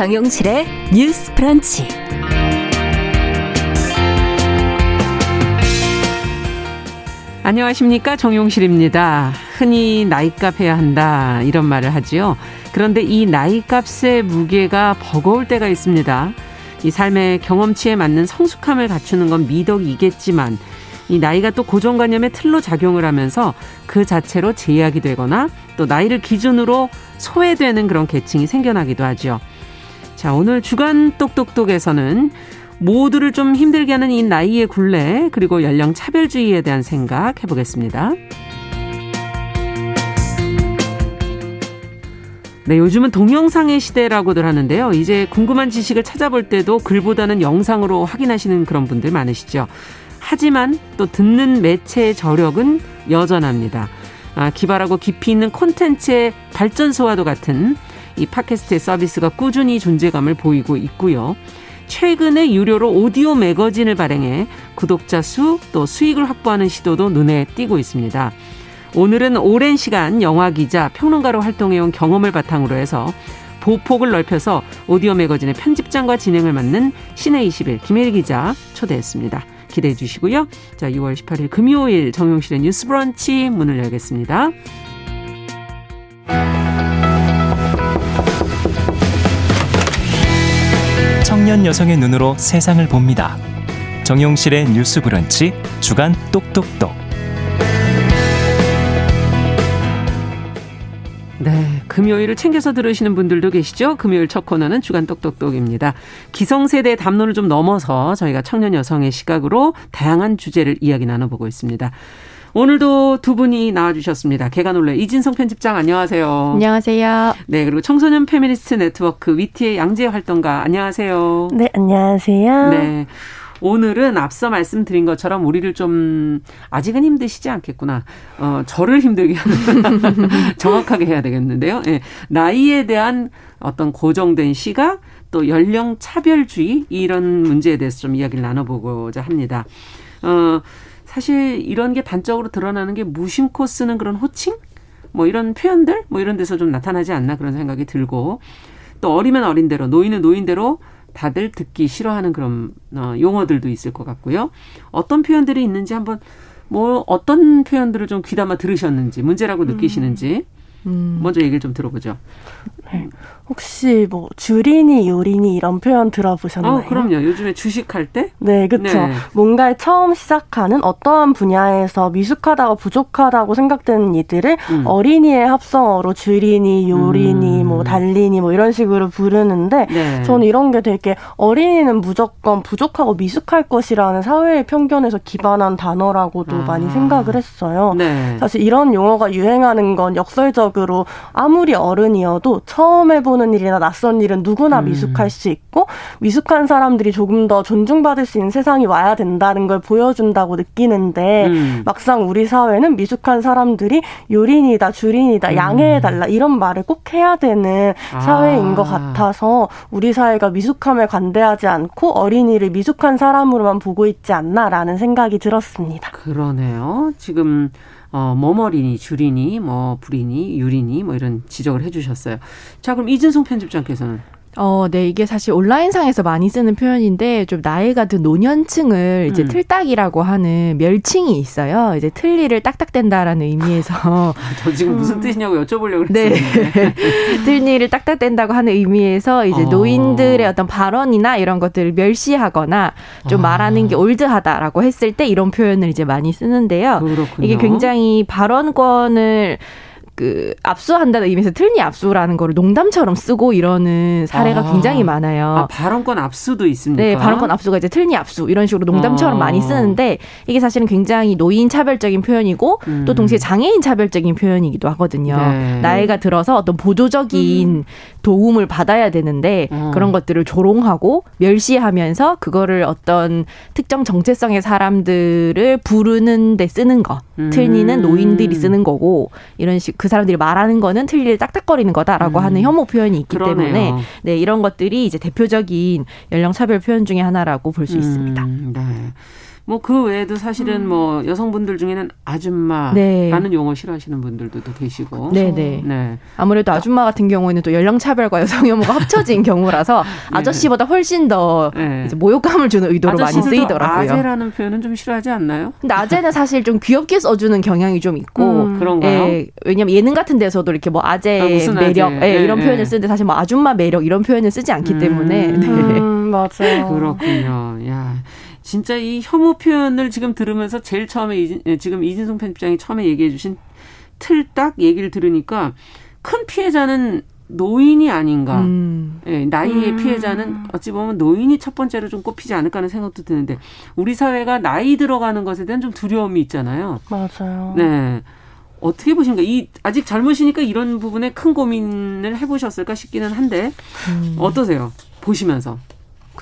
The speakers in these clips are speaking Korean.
정용실의 뉴스 프런치. 안녕하십니까. 정용실입니다. 흔히 나이값 해야 한다. 이런 말을 하지요. 그런데 이 나이값의 무게가 버거울 때가 있습니다. 이 삶의 경험치에 맞는 성숙함을 갖추는 건 미덕이겠지만 이 나이가 또 고정관념의 틀로 작용을 하면서 그 자체로 제약이 되거나 또 나이를 기준으로 소외되는 그런 계층이 생겨나기도 하죠. 자, 오늘 주간 똑똑똑에서는 모두를 좀 힘들게 하는 이 나이의 굴레 그리고 연령 차별주의에 대한 생각 해보겠습니다. 네, 요즘은 동영상의 시대라고들 하는데요. 이제 궁금한 지식을 찾아볼 때도 글보다는 영상으로 확인하시는 그런 분들 많으시죠. 하지만 또 듣는 매체의 저력은 여전합니다. 아, 기발하고 깊이 있는 콘텐츠의 발전소와도 같은 이 팟캐스트의 서비스가 꾸준히 존재감을 보이고 있고요. 최근에 유료로 오디오 매거진을 발행해 구독자 수 또 수익을 확보하는 시도도 눈에 띄고 있습니다. 오늘은 오랜 시간 영화 기자, 평론가로 활동해온 경험을 바탕으로 해서 보폭을 넓혀서 오디오 매거진의 편집장과 진행을 맡는 신의 20일 김혜리 기자 초대했습니다. 기대해 주시고요. 자, 6월 18일 금요일 정용실의 뉴스 브런치 문을 열겠습니다. 청년 여성의 눈으로 세상을 봅니다. 정용실의 뉴스 브런치 주간 똑똑똑. 네, 금요일을 챙겨서 들으시는 분들도 계시죠? 금요일 첫 코너는 주간 똑똑똑입니다. 기성세대 담론을 좀 넘어서 저희가 청년 여성의 시각으로 다양한 주제를 이야기 나눠보고 있습니다. 오늘도 두 분이 나와주셨습니다. 개관올레 이진성 편집장 안녕하세요. 안녕하세요. 네, 그리고 청소년 페미니스트 네트워크 위티의 양재 활동가 안녕하세요. 네, 안녕하세요. 네. 오늘은 앞서 말씀드린 것처럼 우리를 좀 아직은 힘드시지 않겠구나. 어, 저를 힘들게 하는 정확하게 해야 되겠는데요. 예. 나이에 대한 어떤 고정된 시각 또 연령 차별주의 이런 문제에 대해서 좀 이야기를 나눠보고자 합니다. 어, 사실 이런 게 단적으로 드러나는 게 무심코 쓰는 그런 호칭 뭐 이런 표현들 뭐 이런 데서 좀 나타나지 않나 그런 생각이 들고 또 어리면 어린 대로 노인은 노인대로 다들 듣기 싫어하는 그런 어, 용어들도 있을 것 같고요. 어떤 표현들이 있는지 한번 뭐 어떤 표현들을 좀 귀담아 들으셨는지 문제라고 느끼시는지 음. 먼저 얘기를 좀 들어보죠. 네. 혹시 뭐 주린이 요린이 이런 표현 들어보셨나요? 어, 그럼요. 요즘에 주식할 때? 네, 그렇죠. 네. 뭔가를 처음 시작하는 어떠한 분야에서 미숙하다고 부족하다고 생각되는 이들을 음. 어린이의 합성어로 주린이, 요린이, 음. 뭐 달린이 뭐 이런 식으로 부르는데 네. 저는 이런 게 되게 어린이는 무조건 부족하고 미숙할 것이라는 사회의 편견에서 기반한 단어라고도 아. 많이 생각을 했어요. 네. 사실 이런 용어가 유행하는 건 역설적으로 아무리 어른이어도 처음 해보는 일이나 낯선 일은 누구나 음. 미숙할 수 있고 미숙한 사람들이 조금 더 존중받을 수 있는 세상이 와야 된다는 걸 보여준다고 느끼는데 음. 막상 우리 사회는 미숙한 사람들이 요린이다 주린이다 음. 양해해달라 이런 말을 꼭 해야 되는 아. 사회인 것 같아서 우리 사회가 미숙함을 관대하지 않고 어린이를 미숙한 사람으로만 보고 있지 않나라는 생각이 들었습니다. 그러네요. 지금 어, 뭐머리니, 줄이니, 뭐, 불이니, 유리니, 뭐 이런 지적을 해주셨어요. 자, 그럼 이진성 편집장께서는 어, 네, 이게 사실 온라인상에서 많이 쓰는 표현인데 좀 나이가 든 노년층을 이제 음. 틀딱이라고 하는 멸칭이 있어요. 이제 틀니를 딱딱댄다라는 의미에서 아, 저 지금 무슨 음. 뜻이냐고 여쭤보려고 네. 그랬는데 네. 틀니를 딱딱댄다고 하는 의미에서 이제 어. 노인들의 어떤 발언이나 이런 것들을 멸시하거나 좀 아. 말하는 게 올드하다라고 했을 때 이런 표현을 이제 많이 쓰는데요. 그렇군요. 이게 굉장히 발언권을 그 압수한다는 의미에서 틀니 압수라는 거를 농담처럼 쓰고 이러는 사례가 아, 굉장히 많아요. 아, 발언권 압수도 있습니까? 네, 발언권 압수가 이제 틀니 압수 이런 식으로 농담처럼 아. 많이 쓰는데 이게 사실은 굉장히 노인 차별적인 표현이고 음. 또 동시에 장애인 차별적인 표현이기도 하거든요. 네. 나이가 들어서 어떤 보조적인 음. 도움을 받아야 되는데 음. 그런 것들을 조롱하고 멸시하면서 그거를 어떤 특정 정체성의 사람들을 부르는 데 쓰는 거. 틀니는 음. 노인들이 쓰는 거고 이런 식 그 사람들이 말하는 거는 틀니를 딱딱거리는 거다라고 음. 하는 혐오 표현이 있기 그러네요. 때문에 네, 이런 것들이 이제 대표적인 연령 차별 표현 중의 하나라고 볼수 음. 있습니다. 네. 뭐 그 외에도 사실은 음. 뭐 여성분들 중에는 아줌마라는 네. 용어 싫어하시는 분들도 또 계시고. 네네. 네. 네. 아무래도 아줌마 같은 경우에는 또 연령 차별과 여성 혐오가 합쳐진 경우라서 네. 아저씨보다 훨씬 더 네. 모욕감을 주는 의도로 많이 쓰이더라고요. 아재라는 표현은 좀 싫어하지 않나요? 근데 아재는 사실 좀 귀엽게 써주는 경향이 좀 있고 음. 그런가요? 예, 왜냐면 예능 같은 데서도 이렇게 뭐 아재 아, 매력 아재. 예, 이런 표현을 쓰는데 사실 뭐 아줌마 매력 이런 표현을 쓰지 않기 음. 때문에. 네. 음, 맞아요. 그렇군요. 야. 진짜 이 혐오 표현을 지금 들으면서 제일 처음에 이진, 예, 지금 이진성 편집장이 처음에 얘기해 주신 틀딱 얘기를 들으니까 큰 피해자는 노인이 아닌가. 음. 예, 나이의 음. 피해자는 어찌 보면 노인이 첫 번째로 좀 꼽히지 않을까 하는 생각도 드는데 우리 사회가 나이 들어가는 것에 대한 좀 두려움이 있잖아요. 맞아요. 네. 어떻게 보십니까? 이 아직 젊으시니까 이런 부분에 큰 고민을 해보셨을까 싶기는 한데 음. 어떠세요? 보시면서.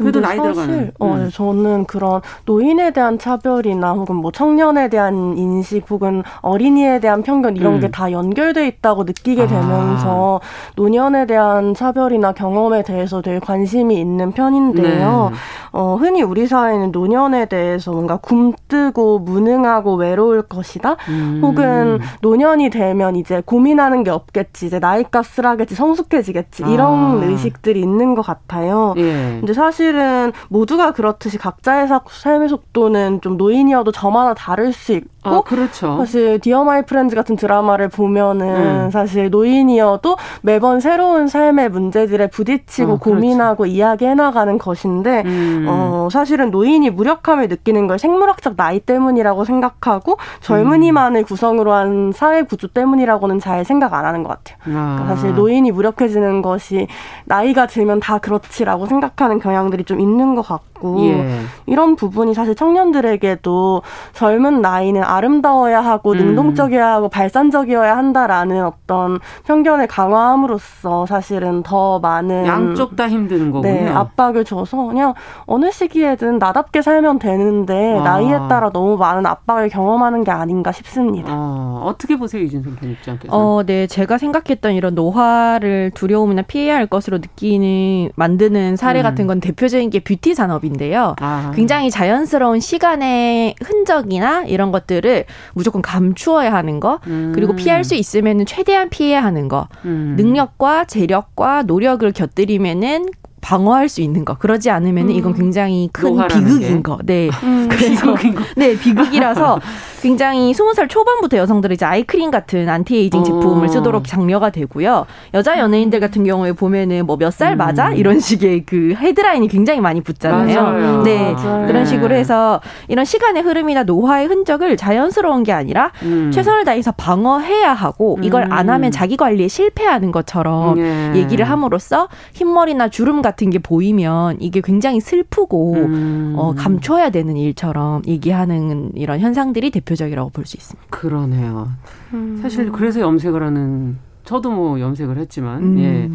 그래도 나이 사실, 들어가는. 어, 음. 저는 그런 노인에 대한 차별이나 혹은 뭐 청년에 대한 인식 혹은 어린이에 대한 편견 이런 음. 게다 연결돼 있다고 느끼게 아. 되면서 노년에 대한 차별이나 경험에 대해서 되게 관심이 있는 편인데요. 네. 어, 흔히 우리 사회는 노년에 대해서 뭔가 굼뜨고 무능하고 외로울 것이다. 음. 혹은 노년이 되면 이제 고민하는 게 없겠지. 이제 나이값을 하겠지 성숙해지겠지. 이런 아. 의식들이 있는 것 같아요. 예. 근데 사실 사실은 모두가 그렇듯이 각자의 삶의 속도는 좀 노인이어도 저마다 다를 수 있고 아, 그렇죠. 사실 Dear My Friends 같은 드라마를 보면은 음. 사실 노인이어도 매번 새로운 삶의 문제들에 부딪히고 어, 고민하고 이야기해 나가는 것인데 음. 어, 사실은 노인이 무력함을 느끼는 걸 생물학적 나이 때문이라고 생각하고 젊은이만을 음. 구성으로 한 사회 구조 때문이라고는 잘 생각 안 하는 것 같아요. 아. 그러니까 사실 노인이 무력해지는 것이 나이가 들면 다 그렇지라고 생각하는 경향들이 좀 있는 것 같고 예. 이런 부분이 사실 청년들에게도 젊은 나이는 아름다워야 하고 음. 능동적이어야 하고 발산적이어야 한다라는 어떤 편견을 강화함으로써 사실은 더 많은 양쪽 다 힘드는 거군요. 네, 압박을 줘서 그냥 어느 시기에든 나답게 살면 되는데 아. 나이에 따라 너무 많은 압박을 경험하는 게 아닌가 싶습니다. 아, 어떻게 보세요, 이준선 편집장께서? 어, 네, 제가 생각했던 이런 노화를 두려움이나 피해야 할 것으로 느끼는 만드는 사례 음. 같은 건 대 표적인 게 뷰티 산업이 방법인데요. 아. 굉장히 자연스러운 시간의 흔적이나 이런 것들을 무조건 감추어야 하는 거, 음. 그리고 피할 수 있으면 최대한 피해야 하는 거, 음. 능력과 재력과 노력을 곁들이면은 방어할 수 있는 거. 그러지 않으면 음. 이건 굉장히 큰 비극인 게. 거. 네. 음, 그래서 네 비극이라서 굉장히 스무 살 초반부터 여성들이 이제 아이크림 같은 안티에이징 제품을 어. 쓰도록 장려가 되고요. 여자 연예인들 같은 경우에 보면은 뭐 몇 살 맞아 음. 이런 식의 그 헤드라인이 굉장히 많이 붙잖아요. 맞아요. 네. 맞아요. 그런 식으로 해서 이런 시간의 흐름이나 노화의 흔적을 자연스러운 게 아니라 음. 최선을 다해서 방어해야 하고 이걸 안 하면 음. 자기 관리에 실패하는 것처럼 예. 얘기를 함으로써 흰머리나 주름 같은 게 보이면 이게 굉장히 슬프고 음. 어, 감춰야 되는 일처럼 얘기하는 이런 현상들이 대표적이라고 볼 수 있습니다. 그러네요. 음. 사실 그래서 염색을 하는 저도 뭐 염색을 했지만 음. 예.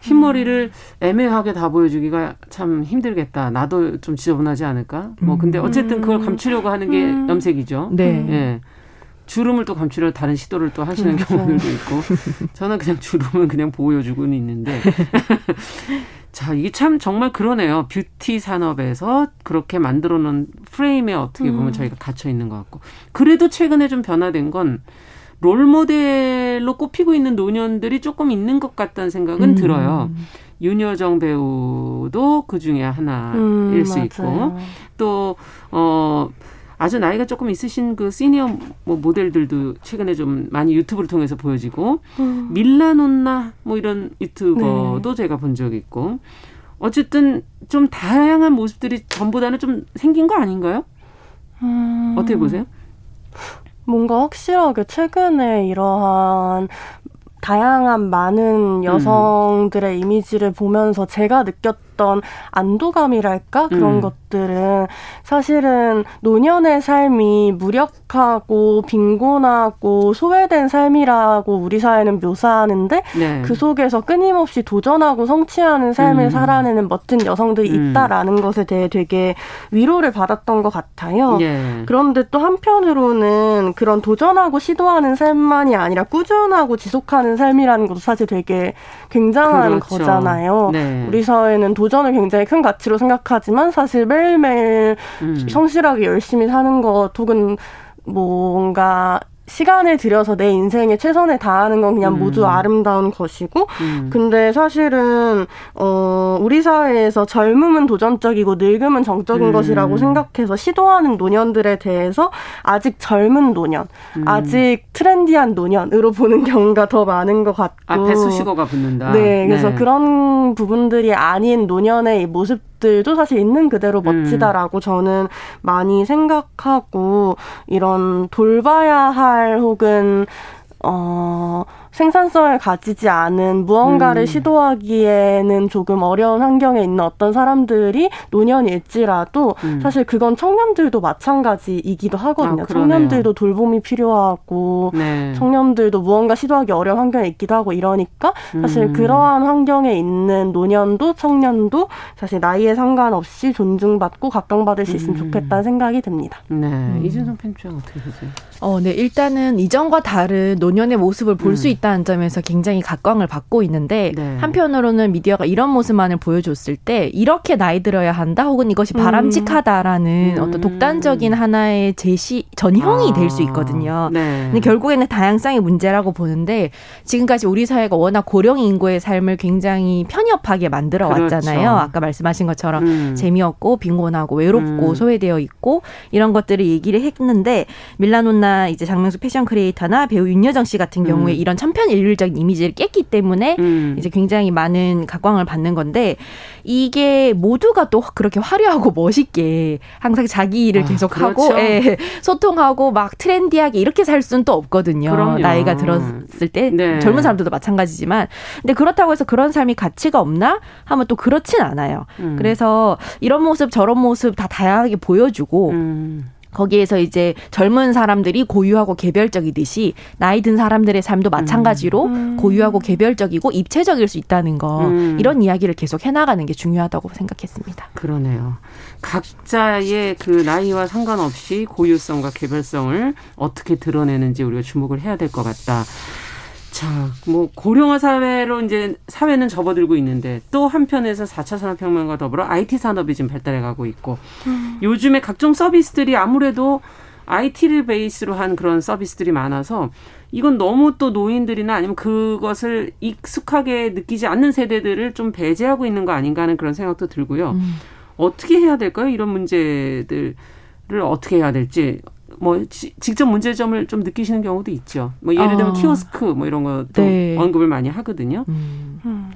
흰머리를 애매하게 다 보여주기가 참 힘들겠다. 나도 좀 지저분하지 않을까? 뭐 근데 어쨌든 그걸 음. 감추려고 하는 게 음. 염색이죠. 네. 예. 주름을 또 감추려 다른 시도를 또 하시는 그렇죠. 경우들도 있고 저는 그냥 주름은 그냥 보여주고는 있는데 자 이게 참 정말 그러네요 뷰티 산업에서 그렇게 만들어 놓은 프레임에 어떻게 보면 음. 저희가 갇혀 있는 것 같고 그래도 최근에 좀 변화된 건 롤모델로 꼽히고 있는 노년들이 조금 있는 것 같다는 생각은 음. 들어요. 윤여정 배우도 그 중에 하나일 음, 수 맞아요. 있고 또 어. 아주 나이가 조금 있으신 그 시니어 뭐 모델들도 최근에 좀 많이 유튜브를 통해서 보여지고 음. 밀라논나 뭐 이런 유튜버도 네. 제가 본 적 있고 어쨌든 좀 다양한 모습들이 전보다는 좀 생긴 거 아닌가요? 음. 어떻게 보세요? 뭔가 확실하게 최근에 이러한 다양한 많은 여성들의 음. 이미지를 보면서 제가 느꼈던 안도감이랄까 그런 음. 것들은 사실은 노년의 삶이 무력하고 빈곤하고 소외된 삶이라고 우리 사회는 묘사하는데 네. 그 속에서 끊임없이 도전하고 성취하는 삶을 음. 살아내는 멋진 여성들이 음. 있다라는 것에 대해 되게 위로를 받았던 것 같아요. 예. 그런데 또 한편으로는 그런 도전하고 시도하는 삶만이 아니라 꾸준하고 지속하는 삶이라는 것도 사실 되게 굉장한 그렇죠. 거잖아요. 네. 우리 사회는 도전을 굉장히 큰 가치로 생각하지만 사실 매일매일 음. 성실하게 열심히 사는 것 혹은 뭔가 시간을 들여서 내 인생에 최선을 다하는 건 그냥 음. 모두 아름다운 것이고, 음. 근데 사실은, 어, 우리 사회에서 젊음은 도전적이고 늙음은 정적인 음. 것이라고 생각해서 시도하는 노년들에 대해서 아직 젊은 노년, 음. 아직 트렌디한 노년으로 보는 경우가 더 많은 것 같고. 앞에 수식어가 붙는다. 네, 그래서 네. 그런 부분들이 아닌 노년의 모습 것들도 사실 있는 그대로 음. 멋지다라고 음. 저는 많이 생각하고 이런 돌봐야 할 혹은 어 생산성을 가지지 않은 무언가를 음. 시도하기에는 조금 어려운 환경에 있는 어떤 사람들이 노년일지라도 음. 사실 그건 청년들도 마찬가지이기도 하거든요. 아, 청년들도 돌봄이 필요하고 네. 청년들도 무언가 시도하기 어려운 환경에 있기도 하고 이러니까 사실 음. 그러한 환경에 있는 노년도 청년도 사실 나이에 상관없이 존중받고 각광받을 수 있으면 음. 좋겠다는 생각이 듭니다. 네. 음. 이준성 팬장 어떻게 보세요? 어, 네. 일단은 이전과 다른 노년의 모습을 볼수 음. 있다. 있다는 점에서 굉장히 각광을 받고 있는데 네. 한편으로는 미디어가 이런 모습만을 보여줬을 때 이렇게 나이 들어야 한다 혹은 이것이 음. 바람직하다라는 음. 어떤 독단적인 하나의 제시 전형이 아. 될수 있거든요. 네. 근데 결국에는 다양성의 문제라고 보는데 지금까지 우리 사회가 워낙 고령 인구의 삶을 굉장히 편협하게 만들어 그렇죠. 왔잖아요. 아까 말씀하신 것처럼 음. 재미없고 빈곤하고 외롭고 음. 소외되어 있고 이런 것들을 얘기를 했는데 밀라노나 이제 장명수 패션 크리에이터나 배우 윤여정 씨 같은 경우에 음. 이런 참 천편일률적인 이미지를 깼기 때문에 음. 이제 굉장히 많은 각광을 받는 건데 이게 모두가 또 그렇게 화려하고 멋있게 항상 자기 일을 아, 계속하고 그렇죠. 예, 소통하고 막 트렌디하게 이렇게 살 수는 또 없거든요. 그럼요. 나이가 들었을 때 네. 젊은 사람들도 마찬가지지만 근데 그렇다고 해서 그런 삶이 가치가 없나 하면 또 그렇진 않아요. 음. 그래서 이런 모습 저런 모습 다 다양하게 보여주고 음. 거기에서 이제 젊은 사람들이 고유하고 개별적이듯이 나이 든 사람들의 삶도 마찬가지로 음. 음. 고유하고 개별적이고 입체적일 수 있다는 거 음. 이런 이야기를 계속 해나가는 게 중요하다고 생각했습니다. 그러네요. 각자의 그 나이와 상관없이 고유성과 개별성을 어떻게 드러내는지 우리가 주목을 해야 될 것 같다. 자, 뭐 고령화 사회로 이제 사회는 접어들고 있는데 또 한편에서 4차 산업혁명과 더불어 IT 산업이 지금 발달해 가고 있고 음. 요즘에 각종 서비스들이 아무래도 IT를 베이스로 한 그런 서비스들이 많아서 이건 너무 또 노인들이나 아니면 그것을 익숙하게 느끼지 않는 세대들을 좀 배제하고 있는 거 아닌가 하는 그런 생각도 들고요. 음. 어떻게 해야 될까요? 이런 문제들을 어떻게 해야 될지 뭐 지, 직접 문제점을 좀 느끼시는 경우도 있죠. 뭐 예를 들면 아. 키오스크 뭐 이런 것도 네. 언급을 많이 하거든요. 음.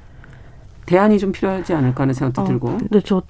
대안이 좀 필요하지 않을까 하는 생각도 아, 들고. 네, 저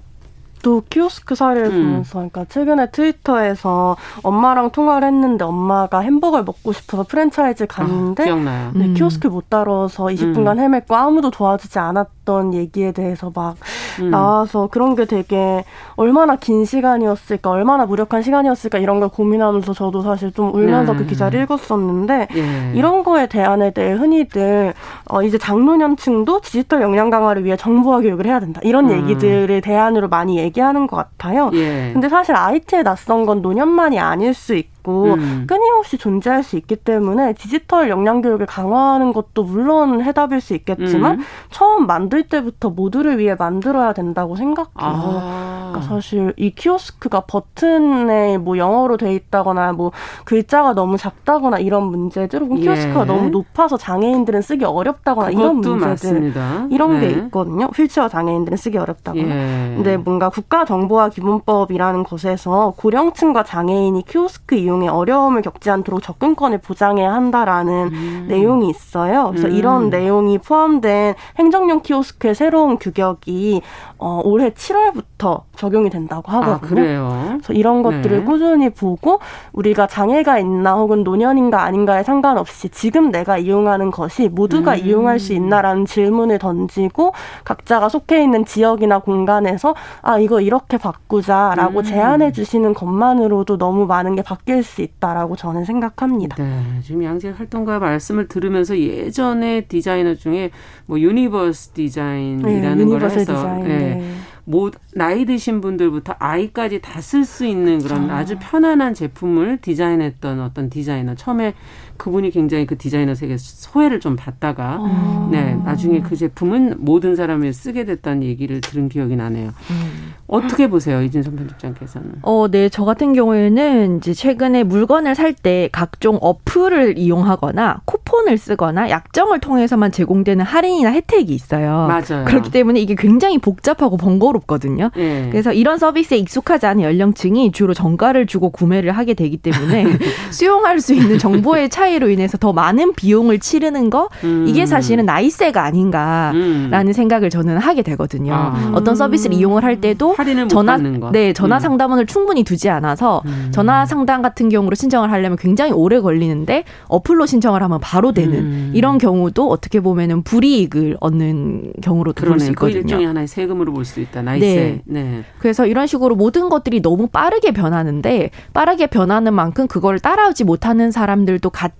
또 키오스크 사례를 음. 보면서 그러니까 최근에 트위터에서 엄마랑 통화를 했는데 엄마가 햄버거를 먹고 싶어서 프랜차이즈 갔는데 아, 기억나요. 네, 음. 키오스크 못 다뤄서 20분간 음. 헤맸고 아무도 도와주지 않았던 얘기에 대해서 막 음. 나와서 그런 게 되게 얼마나 긴 시간이었을까 얼마나 무력한 시간이었을까 이런 걸 고민하면서 저도 사실 좀 울면서 네. 그 기사를 읽었었는데 네. 이런 거에 대안에 대해 흔히들 어, 이제 장노년층도 디지털 역량 강화를 위해 정보화 교육을 해야 된다 이런 음. 얘기들을 대안으로 많이 얘기 얘기하는 것 같아요. 예. 근데 사실 IT에 낯선 건 노년만이 아닐 수 있고 있고 음. 끊임없이 존재할 수 있기 때문에 디지털 역량 교육을 강화하는 것도 물론 해답일 수 있겠지만 음. 처음 만들 때부터 모두를 위해 만들어야 된다고 생각해요. 아. 그러니까 사실 이 키오스크가 버튼에 뭐 영어로 돼 있다거나 뭐 글자가 너무 작다거나 이런 문제들 혹은 키오스크가 예. 너무 높아서 장애인들은 쓰기 어렵다거나 이런 문제들 맞습니다. 이런 네. 게 있거든요. 휠체어 장애인들은 쓰기 어렵다거나. 예. 근데 뭔가 국가정보화 기본법이라는 것에서 고령층과 장애인이 키오스크 이용 이용에 어려움을 겪지 않도록 접근권을 보장해야 한다라는 음. 내용이 있어요. 그래서 음. 이런 내용이 포함된 행정용 키오스크의 새로운 규격이 어, 올해 7월부터 적용이 된다고 아, 하거든요. 아, 그래요? 그래서 이런 것들을 네. 꾸준히 보고 우리가 장애가 있나 혹은 노년인가 아닌가에 상관없이 지금 내가 이용하는 것이 모두가 음. 이용할 수 있나라는 질문을 던지고 각자가 속해 있는 지역이나 공간에서 아 이거 이렇게 바꾸자라고 음. 제안해 주시는 것만으로도 너무 많은 게 바뀔 수 있다라고 저는 생각합니다. 네, 지금 양지혜 활동가 말씀을 들으면서 예전에 디자이너 중에 뭐 universal 디자인이라는 네, 걸 해서 디자인, 네. 네. 뭐 나이 드신 분들부터 아이까지 다 쓸 수 있는 그런 아. 아주 편안한 제품을 디자인했던 어떤 디자이너 처음에 그분이 굉장히 그 디자이너 세계 소외를 좀 받다가 아. 네 나중에 그 제품은 모든 사람이 쓰게 됐다는 얘기를 들은 기억이 나네요. 음. 어떻게 보세요, 이진선 편집장께서는? 어, 네, 저 같은 경우에는 이제 최근에 물건을 살 때 각종 어플을 이용하거나 쿠폰을 쓰거나 약정을 통해서만 제공되는 할인이나 혜택이 있어요. 맞아요. 그렇기 때문에 이게 굉장히 복잡하고 번거롭거든요. 네. 그래서 이런 서비스에 익숙하지 않은 연령층이 주로 정가를 주고 구매를 하게 되기 때문에 수용할 수 있는 정보의 차이 로 인해서 더 많은 비용을 치르는 거 음. 이게 사실은 나이세가 아닌가라는 음. 생각을 저는 하게 되거든요. 아. 어떤 서비스를 이용을 할 때도 전화 거. 네 전화 음. 상담원을 충분히 두지 않아서 음. 전화 상담 같은 경우로 신청을 하려면 굉장히 오래 걸리는데 어플로 신청을 하면 바로 되는 음. 이런 경우도 어떻게 보면은 불이익을 얻는 경우로도 볼수 있거든요. 그 일종의 하나의 세금으로 볼 수 있다. 나이세. 네. 네. 그래서 이런 식으로 모든 것들이 너무 빠르게 변하는데 빠르게 변하는 만큼 그걸 따라오지 못하는 사람들도 같이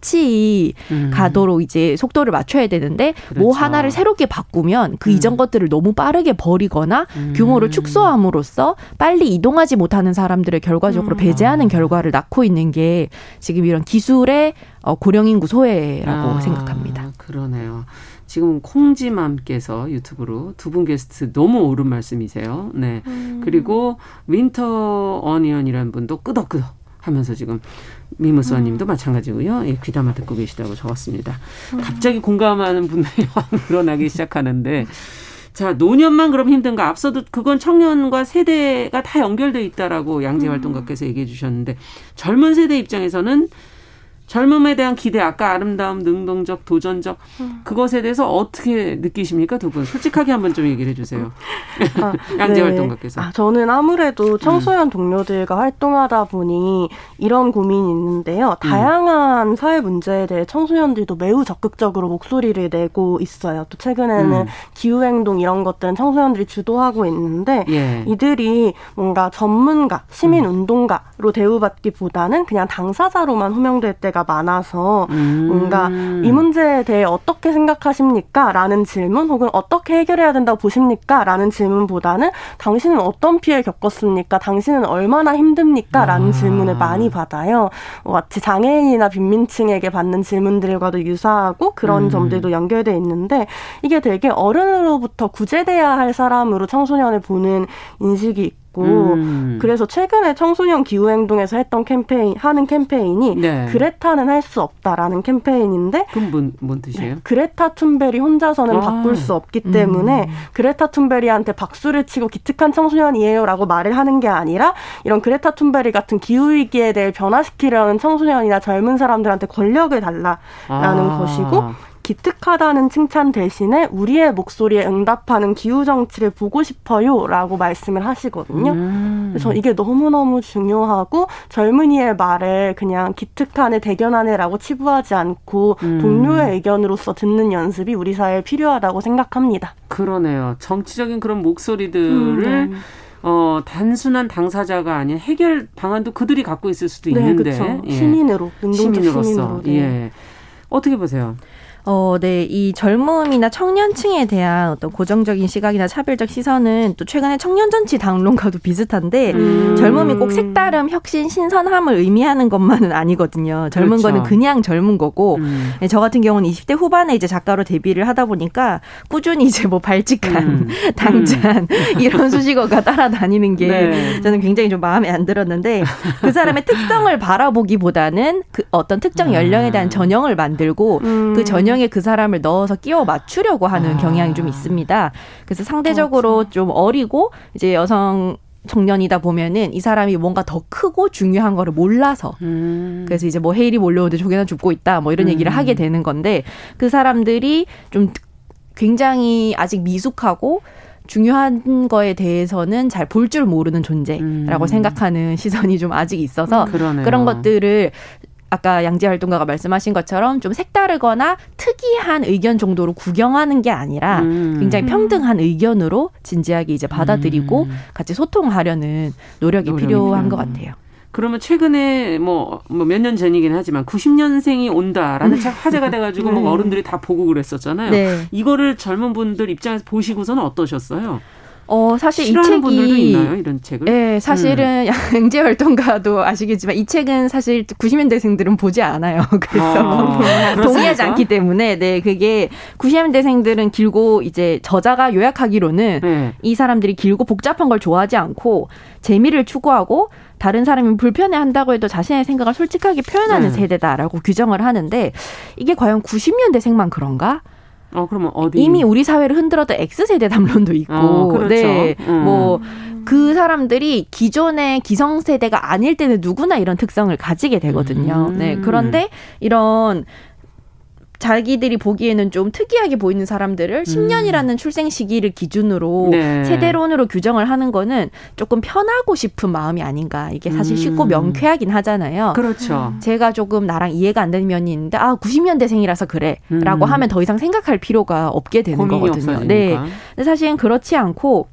음. 가도록 이제 속도를 맞춰야 되는데 뭐 그렇죠. 뭐 하나를 새롭게 바꾸면 그 음. 이전 것들을 너무 빠르게 버리거나 음. 규모를 축소함 함으로써 빨리 이동하지 못하는 사람들을 결과적으로 음. 배제하는 결과를 낳고 있는 게 지금 이런 기술의 어, 고령 인구 소외라고 아, 생각합니다. 그러네요. 지금 콩지맘께서 유튜브로 두 분 게스트 너무 옳은 말씀이세요. 네. 음. 그리고 winter onion이라는 분도 끄덕끄덕 하면서 지금 미무스와님도 음. 마찬가지고요. 예, 귀담아 듣고 계시다고 적었습니다. 음. 갑자기 공감하는 분들이 확 늘어나기 시작하는데 자, 노년만 그럼 힘든가? 앞서도 그건 청년과 세대가 다 연결돼 있다라고 양지혜 활동가께서 얘기해 주셨는데 젊은 세대 입장에서는 젊음에 대한 기대, 아까 아름다움, 능동적, 도전적 음. 그것에 대해서 어떻게 느끼십니까 두 분? 솔직하게 한번 좀 얘기를 해주세요. 아, 양재 네. 활동가께서. 아, 저는 아무래도 청소년 음. 동료들과 활동하다 보니 이런 고민이 있는데요. 음. 다양한 음. 사회 문제에 대해 청소년들도 매우 적극적으로 목소리를 내고 있어요. 또 최근에는 음. 기후 행동 이런 것들은 청소년들이 주도하고 있는데 예. 이들이 뭔가 전문가, 시민 운동가로 대우받기보다는 그냥 당사자로만 호명될 때가 문제가 많아서 음. 뭔가 이 문제에 대해 어떻게 생각하십니까? 라는 질문 혹은 어떻게 해결해야 된다고 보십니까? 라는 질문보다는 당신은 어떤 피해를 겪었습니까? 당신은 얼마나 힘듭니까? 라는 아. 질문을 많이 받아요. 마치 장애인이나 빈민층에게 받는 질문들과도 유사하고 그런 음. 점들도 연결돼 있는데 이게 되게 어른으로부터 구제돼야 할 사람으로 청소년을 보는 인식이 있고 있고 음. 그래서 최근에 청소년 기후 행동에서 했던 캠페인 하는 캠페인이 네. 그레타는 할 수 없다라는 캠페인인데 그럼 뭔, 뭔 뜻이에요? 네. 그레타 툰베리 혼자서는 아. 바꿀 수 없기 때문에 음. 그레타 툰베리한테 박수를 치고 기특한 청소년이에요라고 말을 하는 게 아니라 이런 그레타 툰베리 같은 기후 위기에 대해 변화시키려는 청소년이나 젊은 사람들한테 권력을 달라라는 아. 것이고 기특하다는 칭찬 대신에 우리의 목소리에 응답하는 기후 정치를 보고 싶어요라고 말씀을 하시거든요. 음. 그래서 이게 너무너무 중요하고 젊은이의 말에 그냥 기특하네 대견하네라고 치부하지 않고 음. 동료의 의견으로서 듣는 연습이 우리 사회에 필요하다고 생각합니다. 그러네요. 정치적인 그런 목소리들을 음, 네. 어, 단순한 당사자가 아닌 해결 방안도 그들이 갖고 있을 수도 네, 있는데 그렇죠. 예. 시민으로 시민으로서 시민으로, 네. 예. 어떻게 보세요? 어, 네, 이 젊음이나 청년층에 대한 어떤 고정적인 시각이나 차별적 시선은 또 최근에 청년 정치 당론과도 비슷한데 음. 젊음이 꼭 색다름, 혁신, 신선함을 의미하는 것만은 아니거든요. 젊은 그렇죠. 거는 그냥 젊은 거고 음. 네, 저 같은 경우는 20대 후반에 이제 작가로 데뷔를 하다 보니까 꾸준히 이제 뭐 발칙한 음. 당찬 음. 이런 수식어가 따라다니는 게 네. 저는 굉장히 좀 마음에 안 들었는데 그 사람의 특성을 바라보기보다는 그 어떤 특정 연령에 대한 아. 전형을 만들고 음. 그 전형 전형에 그 사람을 넣어서 끼워 맞추려고 하는 아. 경향이 좀 있습니다. 그래서 상대적으로 그렇죠. 좀 어리고 이제 여성 청년이다 보면은 이 사람이 뭔가 더 크고 중요한 거를 몰라서 음. 그래서 이제 뭐 헤일이 몰려오는데 조개나 죽고 있다 뭐 이런 음. 얘기를 하게 되는 건데 그 사람들이 좀 굉장히 아직 미숙하고 중요한 거에 대해서는 잘 볼 줄 모르는 존재라고 음. 생각하는 시선이 좀 아직 있어서 음, 그런 것들을 아까 양재 활동가가 말씀하신 것처럼 좀 색다르거나 특이한 의견 정도로 구경하는 게 아니라 음. 굉장히 평등한 의견으로 진지하게 이제 받아들이고 음. 같이 소통하려는 노력이 필요한 것 같아요. 그러면 최근에 뭐 몇 년 전이긴 하지만 90년생이 온다라는 책 화제가 돼가지고 뭐 네. 뭐 어른들이 다 보고 그랬었잖아요. 네. 이거를 젊은 분들 입장에서 보시고서는 어떠셨어요? 어, 사실 이 책이 있나요, 이런 책을? 네, 사실은 음. 양재 활동가도 아시겠지만 이 책은 사실 90년대생들은 보지 않아요. 그래서 아, 동의하지 않기 때문에 네, 그게 90년대생들은 길고 이제 저자가 요약하기로는 네. 이 사람들이 길고 복잡한 걸 좋아하지 않고 재미를 추구하고 다른 사람이 불편해 한다고 해도 자신의 생각을 솔직하게 표현하는 네. 세대다라고 규정을 하는데 이게 과연 90년대생만 그런가? 어, 그러면 어디? 이미 우리 사회를 흔들었던 X세대 담론도 있고. 어, 그렇죠. 네. 음. 뭐, 그 사람들이 기존의 기성세대가 아닐 때는 누구나 이런 특성을 가지게 되거든요. 음. 네. 그런데 이런 자기들이 보기에는 좀 특이하게 보이는 사람들을 음. 10년이라는 출생 시기를 기준으로 네. 세대론으로 규정을 하는 거는 조금 편하고 싶은 마음이 아닌가. 이게 사실 쉽고 음. 명쾌하긴 하잖아요. 그렇죠. 제가 조금 나랑 이해가 안 되는 면이 있는데 아 90년대생이라서 그래라고 음. 하면 더 이상 생각할 필요가 없게 되는 거거든요. 없어지니까. 네. 근데 사실은 그렇지 않고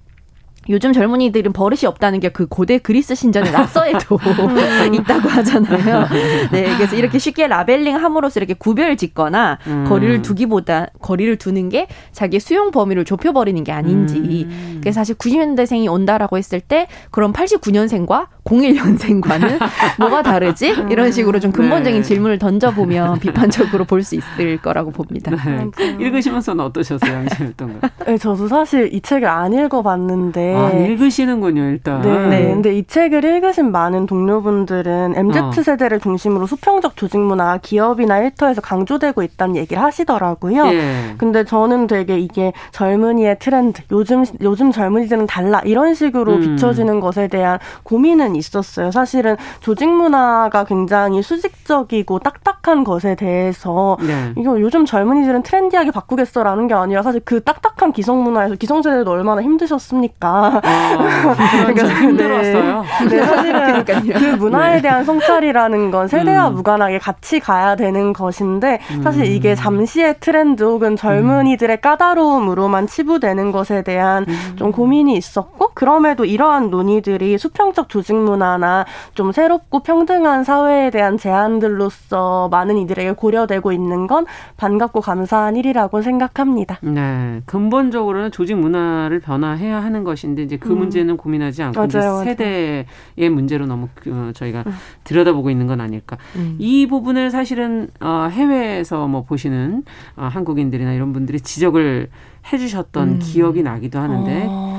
요즘 젊은이들은 버릇이 없다는 게 그 고대 그리스 신전의 낙서에도 음. 있다고 하잖아요. 네, 그래서 이렇게 쉽게 라벨링 함으로써 이렇게 구별 짓거나 음. 거리를 두기보다 거리를 두는 게 자기 수용 범위를 좁혀버리는 게 아닌지. 음. 그래서 사실 90년대생이 온다라고 했을 때 그럼 89년생과 01년생과는 뭐가 다르지? 이런 식으로 좀 근본적인 네. 질문을 던져보면 비판적으로 볼 수 있을 거라고 봅니다. 네. 읽으시면서는 어떠셨어요, 양심했던 거? 네, 저도 사실 이 책을 안 읽어봤는데 아, 읽으시는군요, 일단. 네. 네. 근데 이 책을 읽으신 많은 동료분들은 MZ 세대를 중심으로 수평적 조직 문화 기업이나 일터에서 강조되고 있다는 얘기를 하시더라고요. 예. 근데 저는 되게 이게 젊은이의 트렌드, 요즘 요즘 젊은이들은 달라 이런 식으로 음. 비춰지는 것에 대한 고민은 있었어요. 사실은 조직 문화가 굉장히 수직적이고 딱딱한 것에 대해서 네. 이거 요즘 젊은이들은 트렌디하게 바꾸겠어라는 게 아니라 사실 그 딱딱한 기성 문화에서 기성 세대도 얼마나 힘드셨습니까? 아, 그러니까 힘들었어요. 네, 네 사실은 그 문화에 네. 대한 성찰이라는 건 세대와 음. 무관하게 같이 가야 되는 것인데 사실 이게 음. 잠시의 트렌드 혹은 젊은이들의 까다로움으로만 치부되는 것에 대한 음. 좀 고민이 있었고 그럼에도 이러한 논의들이 수평적 조직 문화나 좀 새롭고 평등한 사회에 대한 제안들로서 많은 이들에게 고려되고 있는 건 반갑고 감사한 일이라고 생각합니다. 네, 근본적으로는 조직 문화를 변화해야 하는 것인데 이제 그 음. 문제는 고민하지 않고 맞아요, 이제 세대의 맞아요. 문제로 너무 어, 저희가 음. 들여다보고 있는 건 아닐까. 음. 이 부분을 사실은 어, 해외에서 뭐 보시는 어, 한국인들이나 이런 분들이 지적을 해주셨던 음. 기억이 나기도 하는데. 어.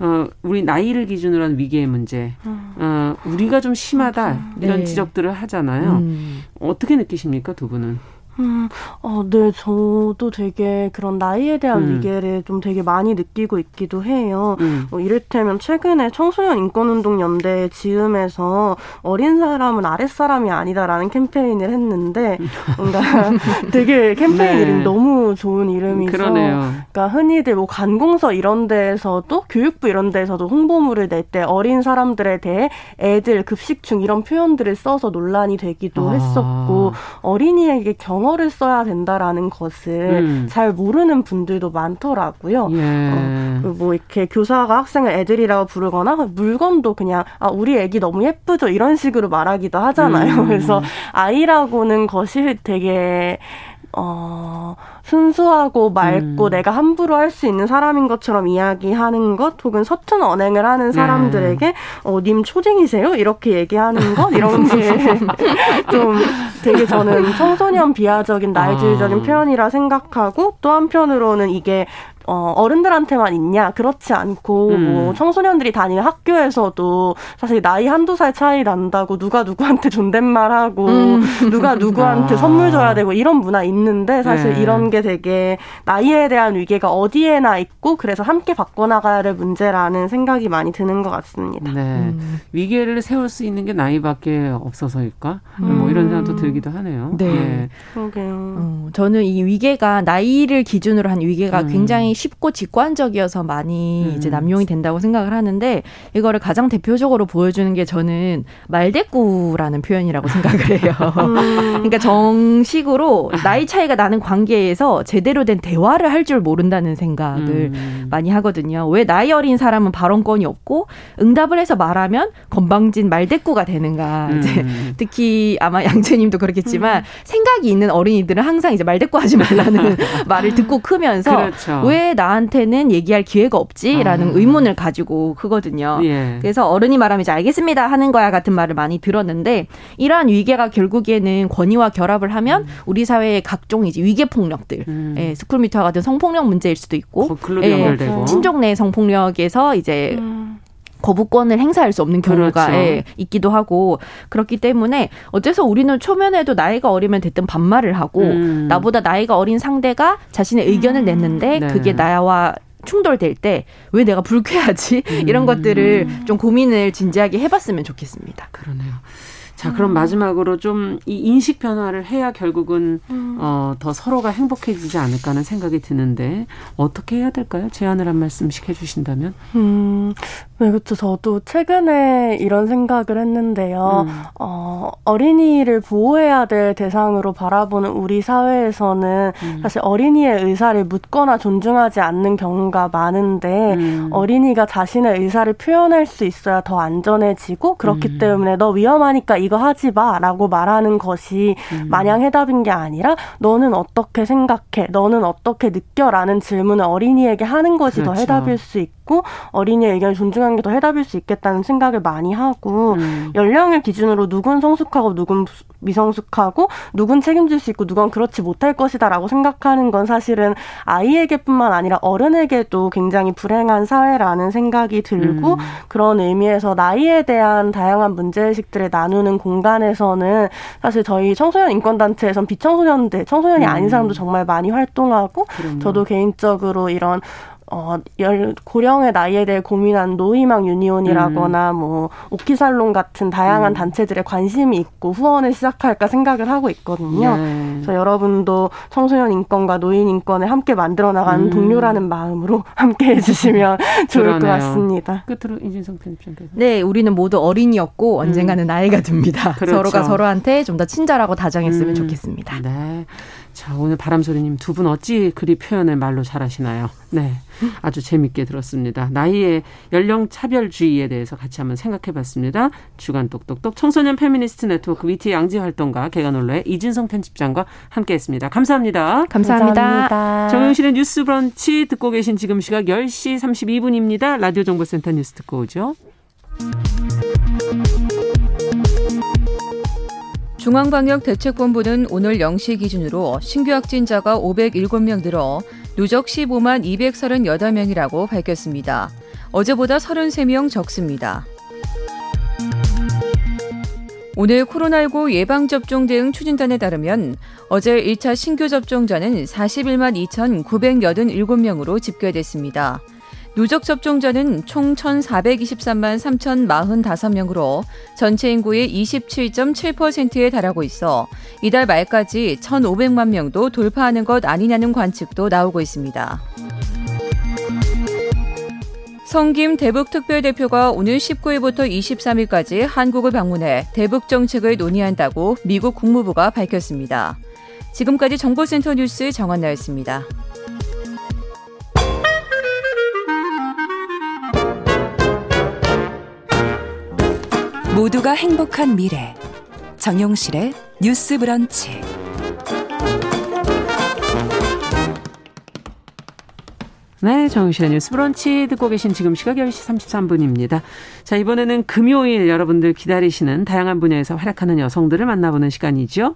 어, 우리 나이를 기준으로 한 위기의 문제, 음. 어, 우리가 좀 심하다, 이런 네. 지적들을 하잖아요. 음. 어떻게 느끼십니까, 두 분은? 음, 어, 네, 저도 되게 그런 나이에 대한 음. 위계를 좀 되게 많이 느끼고 있기도 해요. 음. 어, 이를테면 최근에 청소년 인권운동 연대 지음에서 어린 사람은 아랫사람이 아니다라는 캠페인을 했는데 뭔가 되게 캠페인 네. 이름이 너무 좋은 이름이서 그러네요. 그러니까 흔히들 뭐 관공서 이런 데에서도 교육부 이런 데에서도 홍보물을 낼 때 어린 사람들에 대해 애들 급식 중 이런 표현들을 써서 논란이 되기도 아. 했었고 어린이에게 경험 영어를 써야 된다라는 것을 음. 잘 모르는 분들도 많더라고요. 예. 어, 뭐 이렇게 교사가 학생을 애들이라고 부르거나 물건도 그냥 아 우리 애기 너무 예쁘죠 이런 식으로 말하기도 하잖아요. 음. 그래서 아이라고는 것이 되게 어, 순수하고 맑고 음. 내가 함부로 할 수 있는 사람인 것처럼 이야기하는 것 혹은 서툰 언행을 하는 사람들에게 네. 어, 님 초딩이세요? 이렇게 얘기하는 것 이런 게 좀 되게 저는 청소년 비하적인 나이질적인 아. 표현이라 생각하고 또 한편으로는 이게 어, 어른들한테만 있냐? 그렇지 않고, 음. 뭐, 청소년들이 다니는 학교에서도 사실 나이 한두 살 차이 난다고 누가 누구한테 존댓말하고, 음. 누가 누구한테 아. 선물 줘야 되고, 이런 문화 있는데, 사실 네. 이런 게 되게 나이에 대한 위계가 어디에나 있고, 그래서 함께 바꿔나가야 될 문제라는 생각이 많이 드는 것 같습니다. 네. 음. 위계를 세울 수 있는 게 나이밖에 없어서일까? 뭐 이런 생각도 들기도 하네요. 네. 네. 그러게요. 어, 저는 이 위계가 나이를 기준으로 한 위계가 음. 굉장히 쉽고 직관적이어서 많이 음. 이제 남용이 된다고 생각을 하는데 이거를 가장 대표적으로 보여주는 게 저는 말대꾸라는 표현이라고 생각을 해요. 음. 그러니까 정식으로 나이 차이가 나는 관계에서 제대로 된 대화를 할 줄 모른다는 생각을 음. 많이 하거든요. 왜 나이 어린 사람은 발언권이 없고 응답을 해서 말하면 건방진 말대꾸가 되는가. 음. 이제 특히 아마 양채님도 그렇겠지만 음. 생각이 있는 어린이들은 항상 이제 말대꾸하지 말라는 말을 듣고 크면서 그렇죠. 왜왜 나한테는 얘기할 기회가 없지라는 아. 의문을 가지고 크거든요. 예. 그래서 어른이 말하면 이제 알겠습니다 하는 거야 같은 말을 많이 들었는데 이러한 위계가 결국에는 권위와 결합을 하면 음. 우리 사회의 각종 이제 위계 폭력들, 음. 예, 스쿨미터와 같은 성폭력 문제일 수도 있고, 예, 친족 내 성폭력에서 이제 음. 거부권을 행사할 수 없는 경우가 그렇죠. 예, 있기도 하고 그렇기 때문에 어째서 우리는 초면에도 나이가 어리면 됐든 반말을 하고 음. 나보다 나이가 어린 상대가 자신의 의견을 음. 냈는데 네. 그게 나와 충돌될 때 왜 내가 불쾌하지 음. 이런 것들을 좀 고민을 진지하게 해봤으면 좋겠습니다. 그러네요. 자, 그럼 음. 마지막으로 좀 이 인식 변화를 해야 결국은 음. 어, 더 서로가 행복해지지 않을까 하는 생각이 드는데 어떻게 해야 될까요? 제안을 한 말씀씩 해주신다면? 음, 네, 그렇죠. 저도 최근에 이런 생각을 했는데요. 음. 어, 어린이를 보호해야 될 대상으로 바라보는 우리 사회에서는 음. 사실 어린이의 의사를 묻거나 존중하지 않는 경우가 많은데 음. 어린이가 자신의 의사를 표현할 수 있어야 더 안전해지고 그렇기 음. 때문에 너 위험하니까 이거 하지 마라고 말하는 것이 음. 마냥 해답인 게 아니라 너는 어떻게 생각해? 너는 어떻게 느껴 라는 질문을 어린이에게 하는 것이 그렇죠. 더 해답일 수 있고 있고 어린이의 의견을 존중하는 게 더 해답일 수 있겠다는 생각을 많이 하고 음. 연령을 기준으로 누군 성숙하고 누군 미성숙하고 누군 책임질 수 있고 누군 그렇지 못할 것이다라고 생각하는 건 사실은 아이에게뿐만 아니라 어른에게도 굉장히 불행한 사회라는 생각이 들고 음. 그런 의미에서 나이에 대한 다양한 문제 의식들을 나누는 공간에서는 사실 저희 청소년 인권 단체에선 비청소년들 청소년이 음. 아닌 사람도 정말 많이 활동하고 그럼요. 저도 개인적으로 이런 어, 열, 고령의 나이에 대해 고민한 노희망 유니온이라거나 음. 뭐, 오키살롱 같은 다양한 음. 단체들의 관심이 있고 후원을 시작할까 생각을 하고 있거든요. 네. 그래서 여러분도 청소년 인권과 노인 인권을 함께 만들어 나가는 음. 동료라는 마음으로 함께 해주시면 좋을 것 같습니다. 끝으로 이진성 편집장께서. 네, 우리는 모두 어린이였고 언젠가는 음. 나이가 듭니다. 그렇죠. 서로가 서로한테 좀 더 친절하고 다정했으면 음. 좋겠습니다. 네. 자, 오늘 바람소리님 두 분 어찌 그리 표현을 말로 잘하시나요? 네. 아주 재밌게 들었습니다. 나이의 연령 차별주의에 대해서 같이 한번 생각해 봤습니다. 주간 똑똑똑 청소년 페미니스트 네트워크 위티 양지혜 활동가 계간홀로의 이진송 편집장과 함께 했습니다. 감사합니다. 감사합니다. 감사합니다. 정영실의 뉴스 브런치 듣고 계신 지금 시각 10시 32분입니다. 라디오 정보센터 뉴스 듣고 오죠. 중앙방역대책본부는 오늘 0시 기준으로 신규 확진자가 507명 늘어 누적 15만 238명이라고 밝혔습니다. 어제보다 33명 적습니다. 오늘 코로나19 예방접종 대응 추진단에 따르면 어제 1차 신규 접종자는 41만 2,987명으로 집계됐습니다. 누적 접종자는 총 1,423만 3,045명으로 전체 인구의 27.7%에 달하고 있어 이달 말까지 1,500만 명도 돌파하는 것 아니냐는 관측도 나오고 있습니다. 성김 대북특별대표가 오늘 19일부터 23일까지 한국을 방문해 대북 정책을 논의한다고 미국 국무부가 밝혔습니다. 지금까지 정보센터 뉴스 정한나였습니다. 모두가 행복한 미래 정용실의 뉴스 브런치 네, 정용실의 뉴스 브런치 듣고 계신 지금 시각 10시 33분입니다. 자, 이번에는 금요일 여러분들 기다리시는 다양한 분야에서 활약하는 여성들을 만나보는 시간이죠.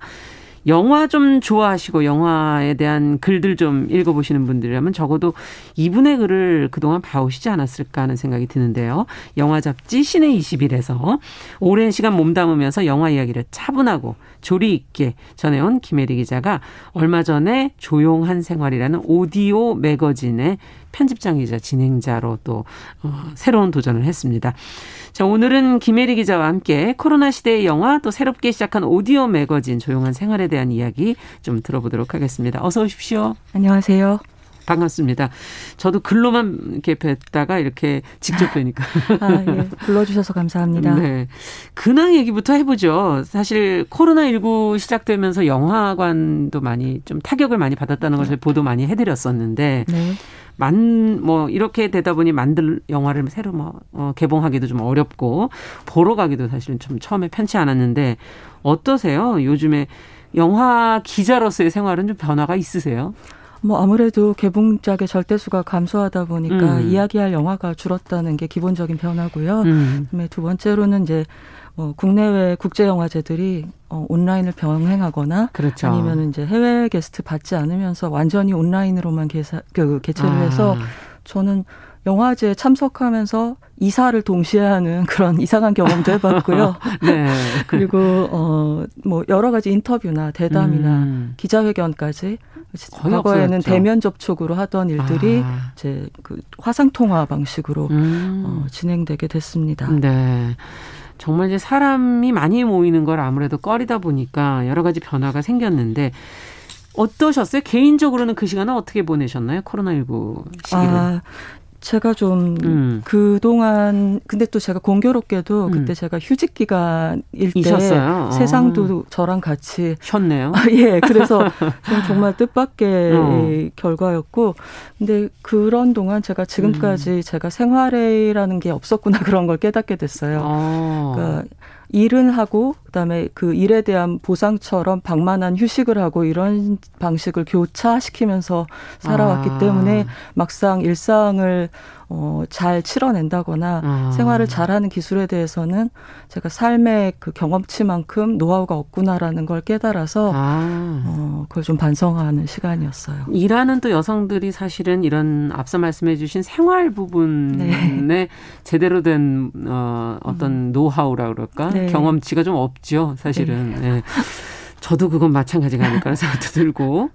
영화 좀 좋아하시고 영화에 대한 글들 좀 읽어보시는 분들이라면 적어도 이분의 글을 그동안 봐오시지 않았을까 하는 생각이 드는데요. 영화 잡지 시내 20일에서 오랜 시간 몸담으면서 영화 이야기를 차분하고 조리 있게 전해온 김혜리 기자가 얼마 전에 조용한 생활이라는 오디오 매거진의 편집장이자 진행자로 또 어, 새로운 도전을 했습니다. 자, 오늘은 김혜리 기자와 함께 코로나 시대의 영화 또 새롭게 시작한 오디오 매거진 조용한 생활에 대한 이야기 좀 들어보도록 하겠습니다. 어서 오십시오. 안녕하세요. 반갑습니다. 저도 글로만 이렇게 뵀다가 이렇게 직접 뵈니까. 아, 예. 불러주셔서 감사합니다. 네. 근황 얘기부터 해보죠. 사실 코로나19 시작되면서 영화관도 많이 좀 타격을 많이 받았다는 것을 보도 많이 해드렸었는데. 네. 만, 뭐, 이렇게 되다 보니 만들 영화를 새로 뭐, 어, 개봉하기도 좀 어렵고, 보러 가기도 사실은 좀 처음에 편치 않았는데, 어떠세요? 요즘에 영화 기자로서의 생활은 좀 변화가 있으세요? 뭐 아무래도 개봉작의 절대수가 감소하다 보니까 음. 이야기할 영화가 줄었다는 게 기본적인 변화고요. 음. 그다음에 두 번째로는 이제 어, 국내외 국제 영화제들이 어, 온라인을 병행하거나 그렇죠. 아니면 이제 해외 게스트 받지 않으면서 완전히 온라인으로만 개사, 그, 개최를 아. 해서 저는 영화제에 참석하면서 이사를 동시에 하는 그런 이상한 경험도 해봤고요. 네. 그리고 어 뭐 여러 가지 인터뷰나 대담이나 음. 기자회견까지 과거에는 없었죠. 대면 접촉으로 하던 일들이 아. 이제 그 화상 통화 방식으로 음. 어, 진행되게 됐습니다. 네. 정말 이제 사람이 많이 모이는 걸 아무래도 꺼리다 보니까 여러 가지 변화가 생겼는데 어떠셨어요? 개인적으로는 그 시간을 어떻게 보내셨나요? 코로나19 시기를. 아, 제가 좀 음. 그동안 근데 또 제가 공교롭게도 음. 그때 제가 휴직 기간일 때 있었어요. 세상도 아. 저랑 같이 쉬었네요. 아, 예. 그래서 정말 뜻밖의 어. 결과였고 근데 그런 동안 제가 지금까지 음. 제가 생활이라는 게 없었구나 그런 걸 깨닫게 됐어요. 아. 그러니까 일은 하고 그다음에 그 일에 대한 보상처럼 방만한 휴식을 하고 이런 방식을 교차시키면서 살아왔기 아. 때문에 막상 일상을 어, 잘 치러낸다거나 아. 생활을 잘하는 기술에 대해서는 제가 삶의 그 경험치만큼 노하우가 없구나라는 걸 깨달아서 아. 어, 그걸 좀 반성하는 시간이었어요. 일하는 또 여성들이 사실은 이런 앞서 말씀해주신 생활 부분에 네. 제대로 된 어, 어떤 음. 노하우라 그럴까 네. 경험치가 좀 없죠, 사실은. 네. 네. 저도 그건 마찬가지가 아닐까라는 생각도 들고.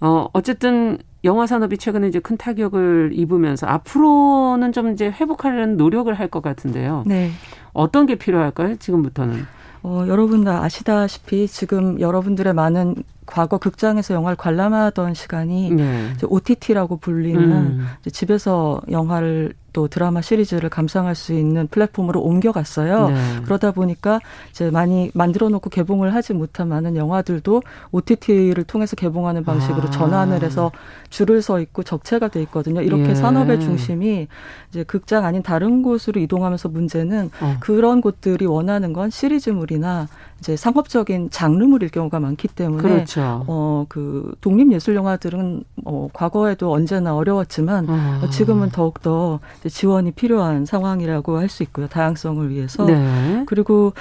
어, 어쨌든 영화 산업이 최근에 이제 큰 타격을 입으면서 앞으로는 좀 이제 회복하려는 노력을 할 것 같은데요. 네. 어떤 게 필요할까요? 지금부터는? 어, 여러분 다 아시다시피 지금 여러분들의 많은 과거 극장에서 영화를 관람하던 시간이 네. OTT라고 불리는 음. 집에서 영화를 또 드라마 시리즈를 감상할 수 있는 플랫폼으로 옮겨갔어요. 네. 그러다 보니까 이제 많이 만들어 놓고 개봉을 하지 못한 많은 영화들도 OTT를 통해서 개봉하는 방식으로 아. 전환을 해서 줄을 서 있고 적체가 돼 있거든요. 이렇게 예. 산업의 중심이 이제 극장 아닌 다른 곳으로 이동하면서 문제는 어. 그런 곳들이 원하는 건 시리즈물이나 이제 상업적인 장르물일 경우가 많기 때문에 그렇죠. 어그 독립 예술 영화들은 어 과거에도 언제나 어려웠지만 어. 지금은 더욱 더 지원이 필요한 상황이라고 할 수 있고요. 다양성을 위해서. 네. 그리고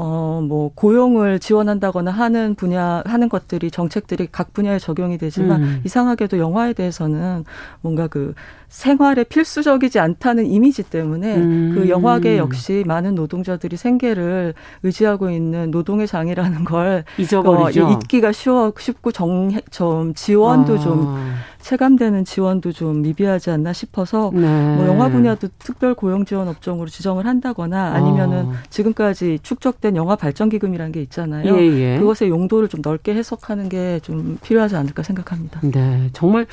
어, 뭐, 고용을 지원한다거나 하는 분야, 하는 것들이, 정책들이 각 분야에 적용이 되지만, 음. 이상하게도 영화에 대해서는 뭔가 그 생활에 필수적이지 않다는 이미지 때문에 음. 그 영화계 역시 많은 노동자들이 생계를 의지하고 있는 노동의 장이라는 걸 잊어버리죠. 어, 잊기가 쉬워 쉽고 정, 좀 지원도 아. 좀 체감되는 지원도 좀 미비하지 않나 싶어서 네. 뭐 영화 분야도 특별 고용 지원 업종으로 지정을 한다거나 아니면은 어. 지금까지 축적된 영화 발전 기금이라는 게 있잖아요. 예, 예. 그것의 용도를 좀 넓게 해석하는 게 좀 필요하지 않을까 생각합니다. 네, 정말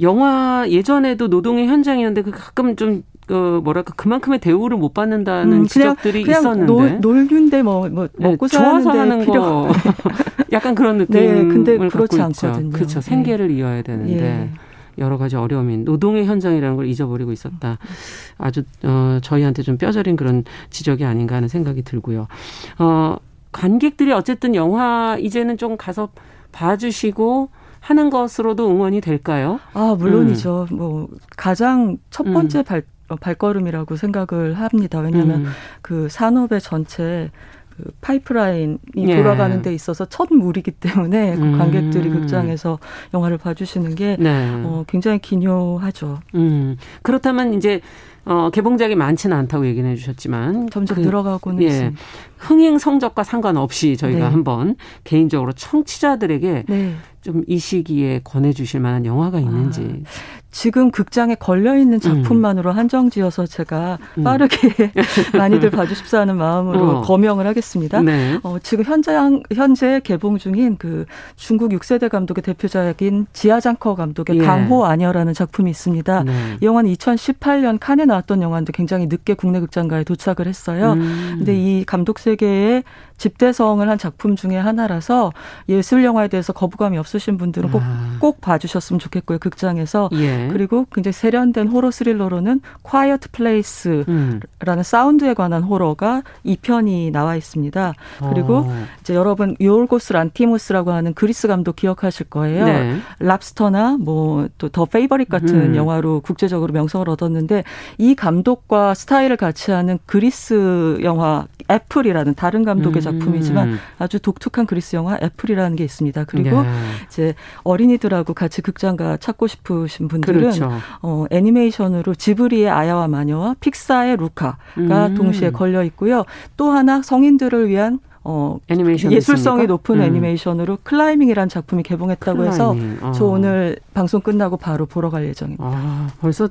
영화 예전에도 노동의 현장이었는데 그 가끔 좀 그 뭐랄까 그만큼의 대우를 못 받는다는 음, 지적들이 그냥 있었는데 놀, 륜데 뭐, 뭐 네, 먹고 좋아서 하는 필요. 거 약간 그런 느낌을 네, 근데 그렇지 않거든요. 그렇죠. 네. 생계를 이어야 되는데 예. 여러 가지 어려움이 노동의 현장이라는 걸 잊어버리고 있었다. 아주 어 저희한테 좀 뼈저린 그런 지적이 아닌가 하는 생각이 들고요. 어 관객들이 어쨌든 영화 이제는 좀 가서 봐주시고 하는 것으로도 응원이 될까요? 아, 물론이죠. 음. 뭐 가장 첫 번째 음. 발 발걸음이라고 생각을 합니다. 왜냐하면 음. 그 산업의 전체 그 파이프라인이 예. 돌아가는 데 있어서 첫 물이기 때문에 그 음. 관객들이 극장에서 영화를 봐주시는 게 네. 어, 굉장히 기묘하죠. 음. 그렇다면 이제 어, 개봉작이 많지는 않다고 얘기는 해주셨지만 점점 그, 늘어가고는 예, 있습니다. 흥행 성적과 상관없이 저희가 네. 한번 개인적으로 청취자들에게 네. 좀이 시기에 권해주실 만한 영화가 있는지. 아, 지금 극장에 걸려 있는 작품만으로 음. 한정지어서 제가 음. 빠르게 많이들 봐주십사 하는 마음으로 어. 거명을 하겠습니다. 네. 어, 지금 현장 현재 개봉 중인 그 중국 6세대 감독의 대표작인 지하장커 감독의 예. 강호 아녀라는 작품이 있습니다. 네. 이 영화는 2018년 칸에 나왔던 영화인데 굉장히 늦게 국내 극장가에 도착을 했어요. 음. 근데 이 감독 세계의 집대성을 한 작품 중에 하나라서 예술 영화에 대해서 거부감이 없 없으신 분들은 꼭, 아. 꼭 봐주셨으면 좋겠고요. 극장에서. 예. 그리고 굉장히 세련된 호러 스릴러로는 Quiet Place라는 음. 사운드에 관한 호러가 2편이 나와 있습니다. 그리고 어. 이제 여러분 요르고스 란티모스라고 하는 그리스 감독 기억하실 거예요. 네. 랍스터나 뭐 또 The Favourite 같은 음. 영화로 국제적으로 명성을 얻었는데 이 감독과 스타일을 같이 하는 그리스 영화 애플이라는 다른 감독의 음. 작품이지만 아주 독특한 그리스 영화 애플이라는 게 있습니다. 그리고 네. 이제 어린이들하고 같이 극장가 찾고 싶으신 분들은 그렇죠. 어, 애니메이션으로 지브리의 아야와 마녀와 픽사의 루카가 음. 동시에 걸려 있고요. 또 하나 성인들을 위한 어 애니메이션 예술성이 있습니까? 높은 음. 애니메이션으로 클라이밍이라는 작품이 개봉했다고 클라이밍. 해서 어. 저 오늘 방송 끝나고 바로 보러 갈 예정입니다. 아, 벌써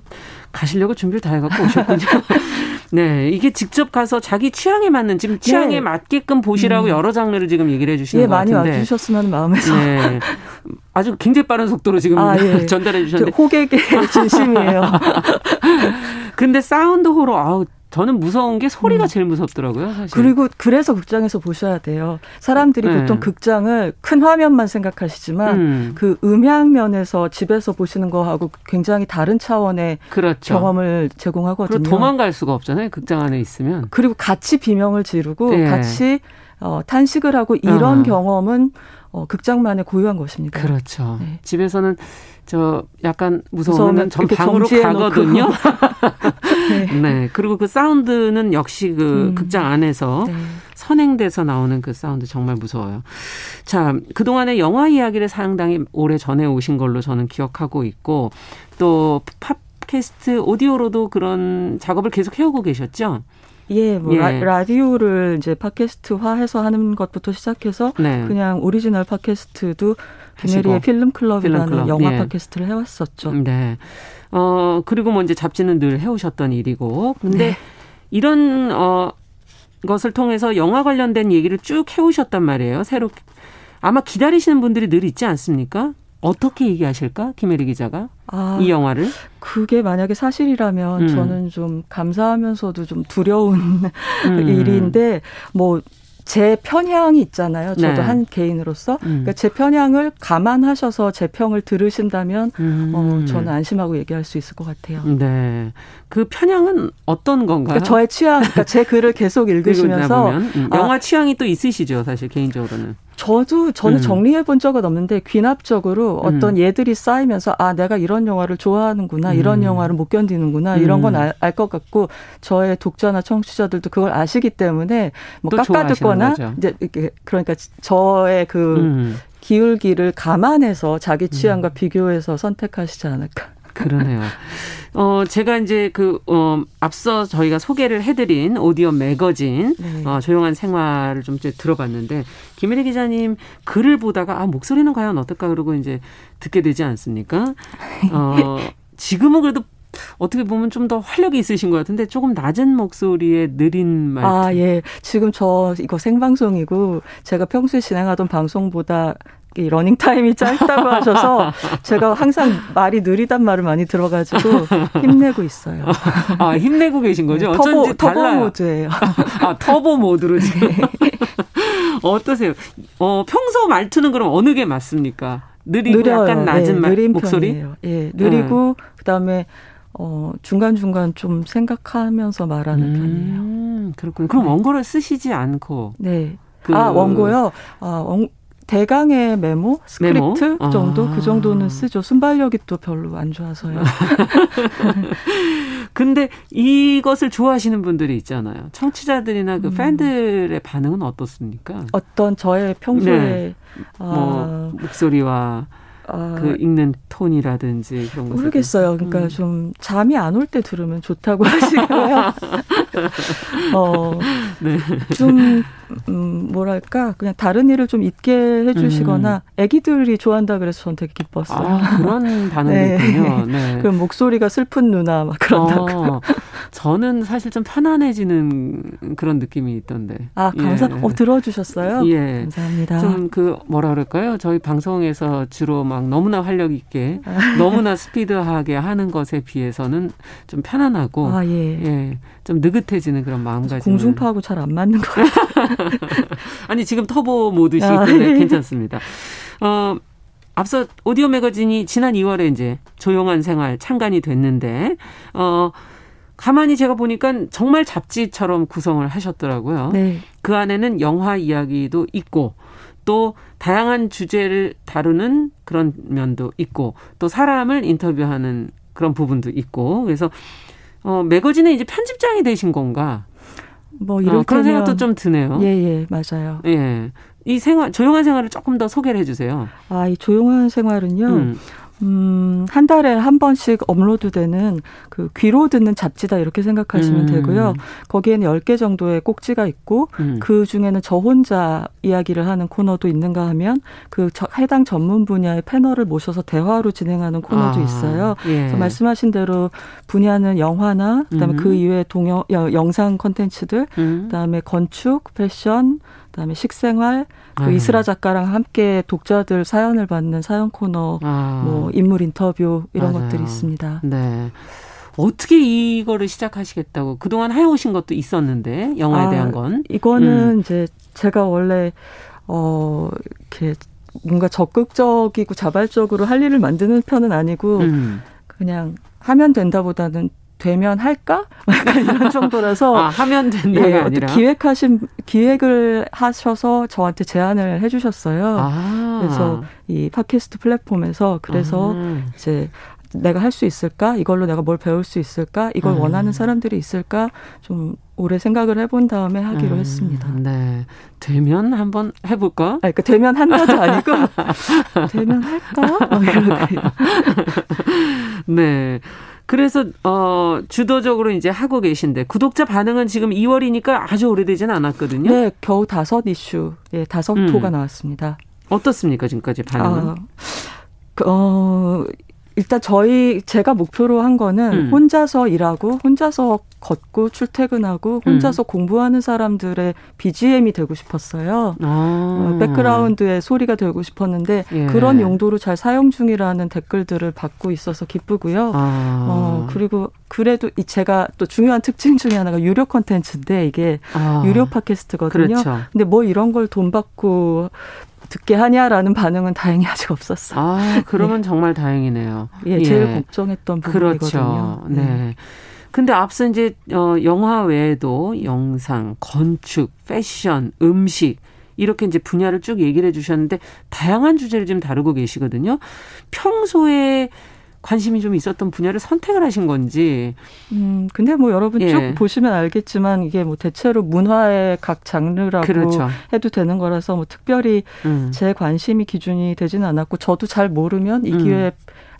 가시려고 준비를 다 해갖고 오셨군요. 네, 이게 직접 가서 자기 취향에 맞는 지금 취향에 네. 맞게끔 보시라고 음. 여러 장르를 지금 얘기를 해주시는 예, 것 같은데. 많이 와주셨으면 마음에서. 네, 아주 굉장히 빠른 속도로 지금 아, 예. 전달해 주셨는데 호객의 진심이에요. 근데 사운드 호러 아우 저는 무서운 게 소리가 음. 제일 무섭더라고요, 사실. 그리고 그래서 극장에서 보셔야 돼요. 사람들이 네. 보통 극장을 큰 화면만 생각하시지만 음. 그 음향 면에서 집에서 보시는 거하고 굉장히 다른 차원의 그렇죠. 경험을 제공하거든요. 그리고 도망갈 수가 없잖아요, 극장 안에 있으면. 그리고 같이 비명을 지르고 네. 같이 어, 탄식을 하고 이런 어. 경험은 어, 극장만의 고유한 것입니다. 그렇죠. 네. 집에서는 저 약간 무서우면 전 방으로 가거든요. 네. 네. 그리고 그 사운드는 역시 그 음. 극장 안에서 네. 선행돼서 나오는 그 사운드 정말 무서워요. 자, 그동안에 영화 이야기를 상당히 오래 전해 오신 걸로 저는 기억하고 있고 또 팟캐스트 오디오로도 그런 작업을 계속 해오고 계셨죠? 예, 뭐 예. 라디오를 이제 팟캐스트화해서 하는 것부터 시작해서 네. 그냥 오리지널 팟캐스트도 김혜리의 필름 클럽이라는 필름 클럽. 영화 예. 팟캐스트를 해왔었죠. 네. 어 그리고 뭐 이제 잡지는 늘 해오셨던 일이고, 근데 네. 이런 어 것을 통해서 영화 관련된 얘기를 쭉 해오셨단 말이에요. 새로 아마 기다리시는 분들이 늘 있지 않습니까? 어떻게 얘기하실까? 김혜리 기자가 아, 이 영화를 그게 만약에 사실이라면 음. 저는 좀 감사하면서도 좀 두려운 음. 일인데 뭐제 편향이 있잖아요. 저도 네. 한 개인으로서. 음. 그러니까 제 편향을 감안하셔서 제 평을 들으신다면 음. 어, 저는 안심하고 얘기할 수 있을 것 같아요. 네. 그 편향은 어떤 건가요? 그러니까 저의 취향, 그러니까 제 글을 계속 읽으시면서 음. 영화 아, 취향이 또 있으시죠, 사실 개인적으로는. 저도 저는 음. 정리해 본 적은 없는데 귀납적으로 어떤 음. 예들이 쌓이면서 아 내가 이런 영화를 좋아하는구나 이런 음. 영화를 못 견디는구나 이런 건 알것 같고 저의 독자나 청취자들도 그걸 아시기 때문에 뭐 깎아듣거나 이제 이렇게 그러니까 저의 그 기울기를 감안해서 자기 취향과 비교해서 선택하시지 않을까. 그러네요. 어, 제가 이제 그, 어, 앞서 저희가 소개를 해드린 오디오 매거진, 네. 어, 조용한 생활을 좀 이제 들어봤는데, 김혜리 기자님 글을 보다가, 아, 목소리는 과연 어떨까 그러고 이제 듣게 되지 않습니까? 어, 지금은 그래도 어떻게 보면 좀 더 활력이 있으신 것 같은데 조금 낮은 목소리에 느린 말. 아, 예. 지금 저 이거 생방송이고 제가 평소에 진행하던 방송보다 이 러닝 타임이 짧다고 하셔서 제가 항상 말이 느리단 말을 많이 들어가지고 힘내고 있어요. 아 힘내고 계신 거죠? 네, turbo, turbo mode예요. 아 turbo mode로 지금. 네. 어떠세요? 어 평소 말투는 그럼 어느 게 맞습니까? 느리고 느려요. 약간 낮은 네, 말, 목소리? 편이에요. 예, 느리고 네. 그다음에 어, 중간중간 좀 생각하면서 말하는 음, 편이에요. 그렇군요. 그럼 네. 원고를 쓰시지 않고. 네. 그... 아, 원고요? 아, 원, 대강의 메모, 스크립트 메모? 정도 아. 그 정도는 쓰죠. 순발력이 또 별로 안 좋아서요. 근데 이것을 좋아하시는 분들이 있잖아요. 청취자들이나 그 음. 팬들의 반응은 어떻습니까? 어떤 저의 평소에 네. 뭐 아. 목소리와 아, 그 읽는 톤이라든지 그런 거 모르겠어요. 그러니까 음. 좀 잠이 안 올 때 들으면 좋다고 하시고요. 어, 네. 좀 음, 뭐랄까 그냥 다른 일을 좀 잊게 해주시거나 음. 아기들이 좋아한다 그래서 전 되게 기뻤어요. 아, 그런 반응이 네. 있군요. 네. 그 목소리가 슬픈 누나 막 그런다고. 어, 저는 사실 좀 편안해지는 그런 느낌이 있던데. 아 감사. 예. 어 들어주셨어요? 예. 감사합니다. 좀 그 뭐라 그럴까요? 저희 방송에서 주로 막 너무나 활력 있게 너무나 스피드하게 하는 것에 비해서는 좀 편안하고 아, 예. 예. 좀 느긋해지는 그런 마음가짐. 공중파하고 잘 안 맞는 것 같아요. 아니 지금 터보 모드시기 아, 때문에 아, 괜찮습니다. 어 앞서 오디오 매거진이 지난 2월에 이제 조용한 생활 창간이 됐는데 어 가만히 제가 보니까 정말 잡지처럼 구성을 하셨더라고요. 네. 그 안에는 영화 이야기도 있고 또 다양한 주제를 다루는 그런 면도 있고 또 사람을 인터뷰하는 그런 부분도 있고 그래서 어 매거진의 이제 편집장이 되신 건가? 뭐 이런 어, 그런 생각도 좀 드네요. 예, 예, 맞아요. 예. 이 생활 조용한 생활을 조금 더 소개를 해 주세요. 아, 이 조용한 생활은요. 음. 음, 한 달에 한 번씩 업로드되는 그 귀로 듣는 잡지다 이렇게 생각하시면 음. 되고요. 거기에는 10개 정도의 꼭지가 있고 음. 그 중에는 저 혼자 이야기를 하는 코너도 있는가 하면 그 저, 해당 전문 분야의 패널을 모셔서 대화로 진행하는 코너도 아. 있어요. 예. 그래서 말씀하신 대로 분야는 영화나 그다음에 음. 그 이외의 동영 영상 콘텐츠들 음. 그다음에 건축, 패션, 그다음에 식생활, 그 네. 이스라 작가랑 함께 독자들 사연을 받는 사연 코너, 아. 뭐 인물 인터뷰 이런 맞아요. 것들이 있습니다. 네. 어떻게 이거를 시작하시겠다고 그동안 해오신 것도 있었는데 영화에 아, 대한 건 이거는 음. 이제 제가 원래 어 이렇게 뭔가 적극적이고 자발적으로 할 일을 만드는 편은 아니고 음. 그냥 하면 된다보다는 되면 할까? 약간 이런 정도라서 아, 하면 된다가 예, 아니라 기획하신 기획을 하셔서 저한테 제안을 해주셨어요. 아. 그래서 이 팟캐스트 플랫폼에서 그래서 아. 이제 내가 할 수 있을까? 이걸로 내가 뭘 배울 수 있을까? 이걸 음. 원하는 사람들이 있을까? 좀 오래 생각을 해본 다음에 하기로 음, 했습니다. 네. 되면 한번 해볼까? 아니, 그러니까 되면 한다도 아니고, 되면 할까? 뭐 네. 그래서 어 주도적으로 이제 하고 계신데 구독자 반응은 지금 2월이니까 아주 오래되지는 않았거든요. 네, 겨우 다섯 이슈, 예, 다섯 음. 토가 나왔습니다. 어떻습니까 지금까지 반응은? 아, 어 일단 저희 제가 목표로 한 거는 음. 혼자서 일하고 혼자서 걷고 출퇴근하고 혼자서 음. 공부하는 사람들의 BGM이 되고 싶었어요. 아. 어, 백그라운드의 소리가 되고 싶었는데 예. 그런 용도로 잘 사용 중이라는 댓글들을 받고 있어서 기쁘고요. 아. 어, 그리고 그래도 제가 또 중요한 특징 중에 하나가 유료 콘텐츠인데 이게 아. 유료 팟캐스트거든요. 그렇죠. 근데 뭐 이런 걸 돈 받고 듣게 하냐라는 반응은 다행히 아직 없었어요. 아, 그러면 네. 정말 다행이네요. 예, 예, 제일 걱정했던 부분이거든요. 그렇죠. 네. 네. 근데 앞서 이제 어 영화 외에도 영상, 건축, 패션, 음식 이렇게 이제 분야를 쭉 얘기를 해 주셨는데 다양한 주제를 좀 다루고 계시거든요. 평소에 관심이 좀 있었던 분야를 선택을 하신 건지. 음, 근데 뭐 여러분 예. 쭉 보시면 알겠지만 이게 뭐 대체로 문화의 각 장르라고 그렇죠. 해도 되는 거라서 뭐 특별히 음. 제 관심이 기준이 되지는 않았고 저도 잘 모르면 이 기회 음.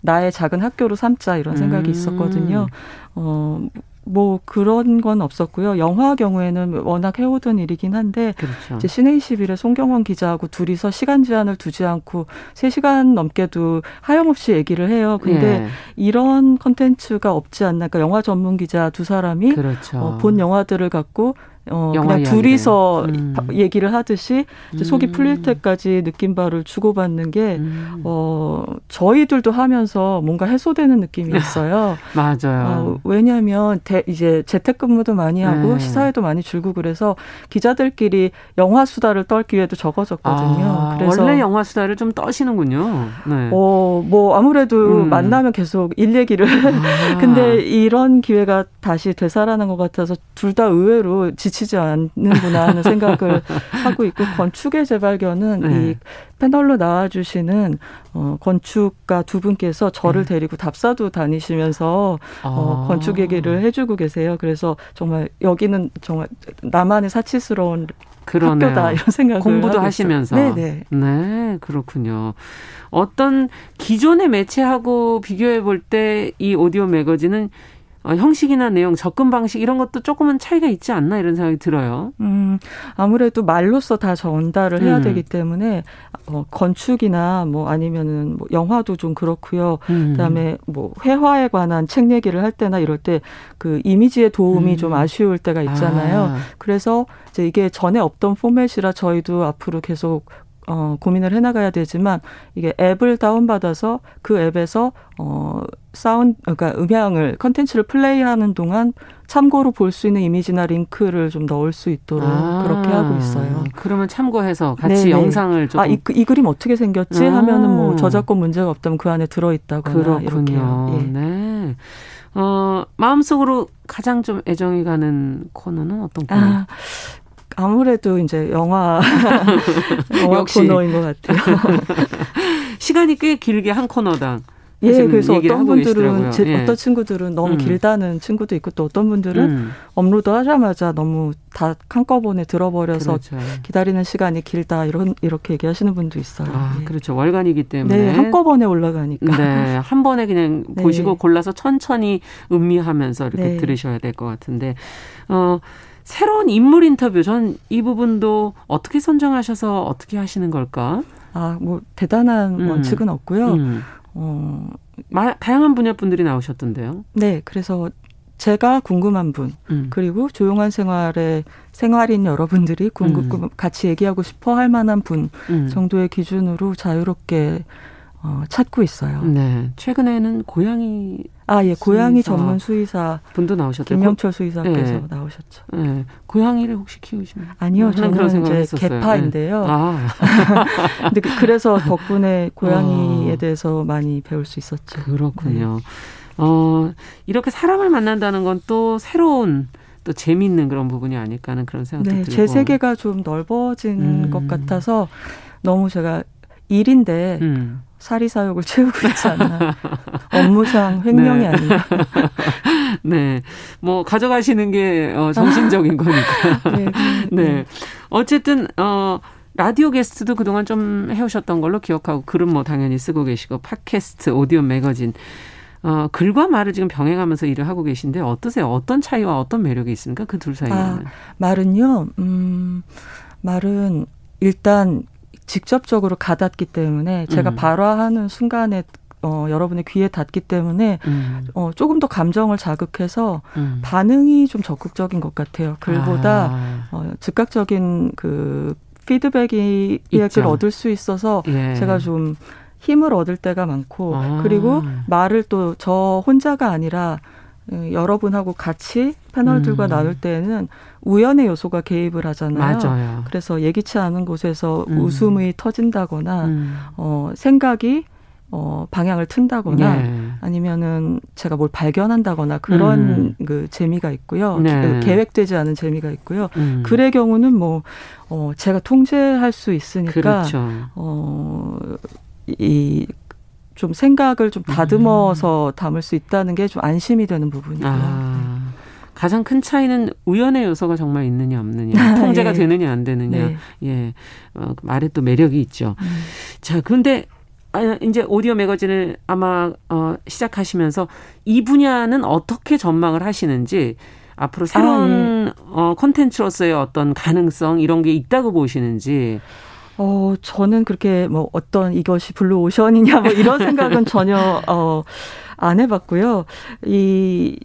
나의 작은 학교로 삼자 이런 생각이 음. 있었거든요. 어, 뭐 그런 건 없었고요. 영화 경우에는 워낙 해오던 일이긴 한데 그렇죠. 이제 시네이시빌의 송경원 기자하고 둘이서 시간 제한을 두지 않고 3시간 넘게도 하염없이 얘기를 해요. 근데 예. 이런 컨텐츠가 없지 않나. 그러니까 영화 전문 기자 두 사람이 그렇죠. 어, 본 영화들을 갖고 어, 그냥 둘이서 음. 얘기를 하듯이 이제 속이 음. 풀릴 때까지 느낀 바를 주고받는 게, 음. 어, 저희들도 하면서 뭔가 해소되는 느낌이 있어요. 맞아요. 어, 왜냐하면 대, 이제 재택근무도 많이 하고 네. 시사회도 많이 줄고 그래서 기자들끼리 영화 수다를 떨 기회도 적어졌거든요. 아, 그래서 원래 영화 수다를 좀 떠시는군요. 네. 어, 뭐 아무래도 음. 만나면 계속 일 얘기를. 아. 근데 이런 기회가 다시 되살아난 것 같아서 둘 다 의외로 지치 미치지 않는구나 하는 생각을 하고 있고 건축의 재발견은 네. 이 패널로 나와주시는 어, 건축가 두 분께서 저를 네. 데리고 답사도 다니시면서 어, 아. 어, 건축 얘기를 해주고 계세요. 그래서 정말 여기는 정말 나만의 사치스러운 그러네요. 학교다 이런 생각을 공부도 하시면서 네네 네 그렇군요. 어떤 기존의 매체하고 비교해 볼 때 이 오디오 매거진은 어, 형식이나 내용, 접근 방식 이런 것도 조금은 차이가 있지 않나 이런 생각이 들어요. 음, 아무래도 말로써 다 전달을 해야 음. 되기 때문에 어, 건축이나 뭐 아니면은 뭐 영화도 좀 그렇고요. 음. 그다음에 뭐 회화에 관한 책 얘기를 할 때나 이럴 때 그 이미지의 도움이 음. 좀 아쉬울 때가 있잖아요. 아. 그래서 이제 이게 전에 없던 포맷이라 저희도 앞으로 계속 어, 고민을 해나가야 되지만 이게 앱을 다운받아서 그 앱에서 어, 사운 그러니까 음향을 컨텐츠를 플레이하는 동안 참고로 볼 수 있는 이미지나 링크를 좀 넣을 수 있도록 아, 그렇게 하고 있어요. 그러면 참고해서 같이 네네. 영상을 좀 아이 이 그림 어떻게 생겼지 아. 하면은 뭐 저작권 문제가 없다면 그 안에 들어 있다거나 그렇군요. 이렇게 예. 네. 어, 마음속으로 가장 좀 애정이 가는 코너는 어떤 코너? 아, 아무래도 이제 영화 영화 코너인 것 같아요. 시간이 꽤 길게 한 코너당 예, 그래서 어떤 분들은 제, 예. 어떤 친구들은 너무 음. 길다는 친구도 있고 또 어떤 분들은 음. 업로드 하자마자 너무 다 한꺼번에 들어버려서 그렇죠. 기다리는 시간이 길다 이런 이렇게 얘기하시는 분도 있어요. 아, 예. 그렇죠. 월간이기 때문에 네, 한꺼번에 올라가니까. 네, 한 번에 그냥 네. 보시고 골라서 천천히 음미하면서 이렇게 네. 들으셔야 될 것 같은데 어. 새로운 인물 인터뷰 전 이 부분도 어떻게 선정하셔서 어떻게 하시는 걸까? 아, 뭐 대단한 음. 원칙은 없고요. 음. 어, 마, 다양한 분야 분들이 나오셨던데요. 네, 그래서 제가 궁금한 분 음. 그리고 조용한 생활의 생활인 여러분들이 궁금 음. 같이 얘기하고 싶어 할 만한 분 음. 정도의 기준으로 자유롭게 어, 찾고 있어요. 네. 최근에는 고양이 아, 예. 고양이 전문 수의사 분도 나오셨죠. 김명철 수의사께서 네. 나오셨죠. 네. 고양이를 혹시 키우시나요? 아니요. 저는 그런 이제 했었어요. 개파인데요. 네. 아. 근데 그, 그래서 덕분에 고양이에 어. 대해서 많이 배울 수 있었죠. 그렇군요. 네. 어, 이렇게 사람을 만난다는 건 또 새로운 또 재미있는 그런 부분이 아닐까 하는 그런 생각도 네, 들고. 제 세계가 좀 넓어진 음. 것 같아서 너무 제가 일인데 음. 사리사욕을 채우고 있잖아. 업무상 횡령이 네. 아니라. 네. 뭐, 가져가시는 게, 어, 정신적인 거니까. 네, 네. 네. 어쨌든, 어, 라디오 게스트도 그동안 좀 해오셨던 걸로 기억하고, 글은 뭐 당연히 쓰고 계시고, 팟캐스트, 오디오 매거진. 어, 글과 말을 지금 병행하면서 일을 하고 계신데 어떠세요? 어떤 차이와 어떤 매력이 있습니까? 그 둘 사이에는. 아, 말은요, 음, 말은 일단 직접적으로 가닿기 때문에 제가 음. 발화하는 순간에 어, 여러분의 귀에 닿기 때문에 음. 어, 조금 더 감정을 자극해서 음. 반응이 좀 적극적인 것 같아요. 글보다 아. 어, 즉각적인 그 피드백을 얻을 수 있어서 예. 제가 좀 힘을 얻을 때가 많고 아. 그리고 말을 또 저 혼자가 아니라 어, 여러분하고 같이 패널들과 음. 나눌 때에는 우연의 요소가 개입을 하잖아요. 맞아요. 그래서 예기치 않은 곳에서 음. 웃음이 터진다거나 음. 어 생각이 어 방향을 튼다거나 네. 아니면은 제가 뭘 발견한다거나 그런 음. 그 재미가 있고요. 네. 그 계획되지 않은 재미가 있고요. 음. 글의 경우는 뭐 어 제가 통제할 수 있으니까 그렇죠. 어 이 좀 생각을 좀 다듬어서 음. 담을 수 있다는 게 좀 안심이 되는 부분이고요. 아, 네. 가장 큰 차이는 우연의 요소가 정말 있느냐 없느냐, 통제가 예. 되느냐 안 되느냐. 네. 예, 어, 그 말에 또 매력이 있죠. 음. 자, 그런데 아, 이제 오디오 매거진을 아마 어, 시작하시면서 이 분야는 어떻게 전망을 하시는지 앞으로 새로운 아, 예. 어, 콘텐츠로서의 어떤 가능성 이런 게 있다고 보시는지 어, 저는 그렇게 뭐 어떤 이것이 블루 오션이냐 뭐 이런 생각은 전혀 어, 안 해봤고요. 이,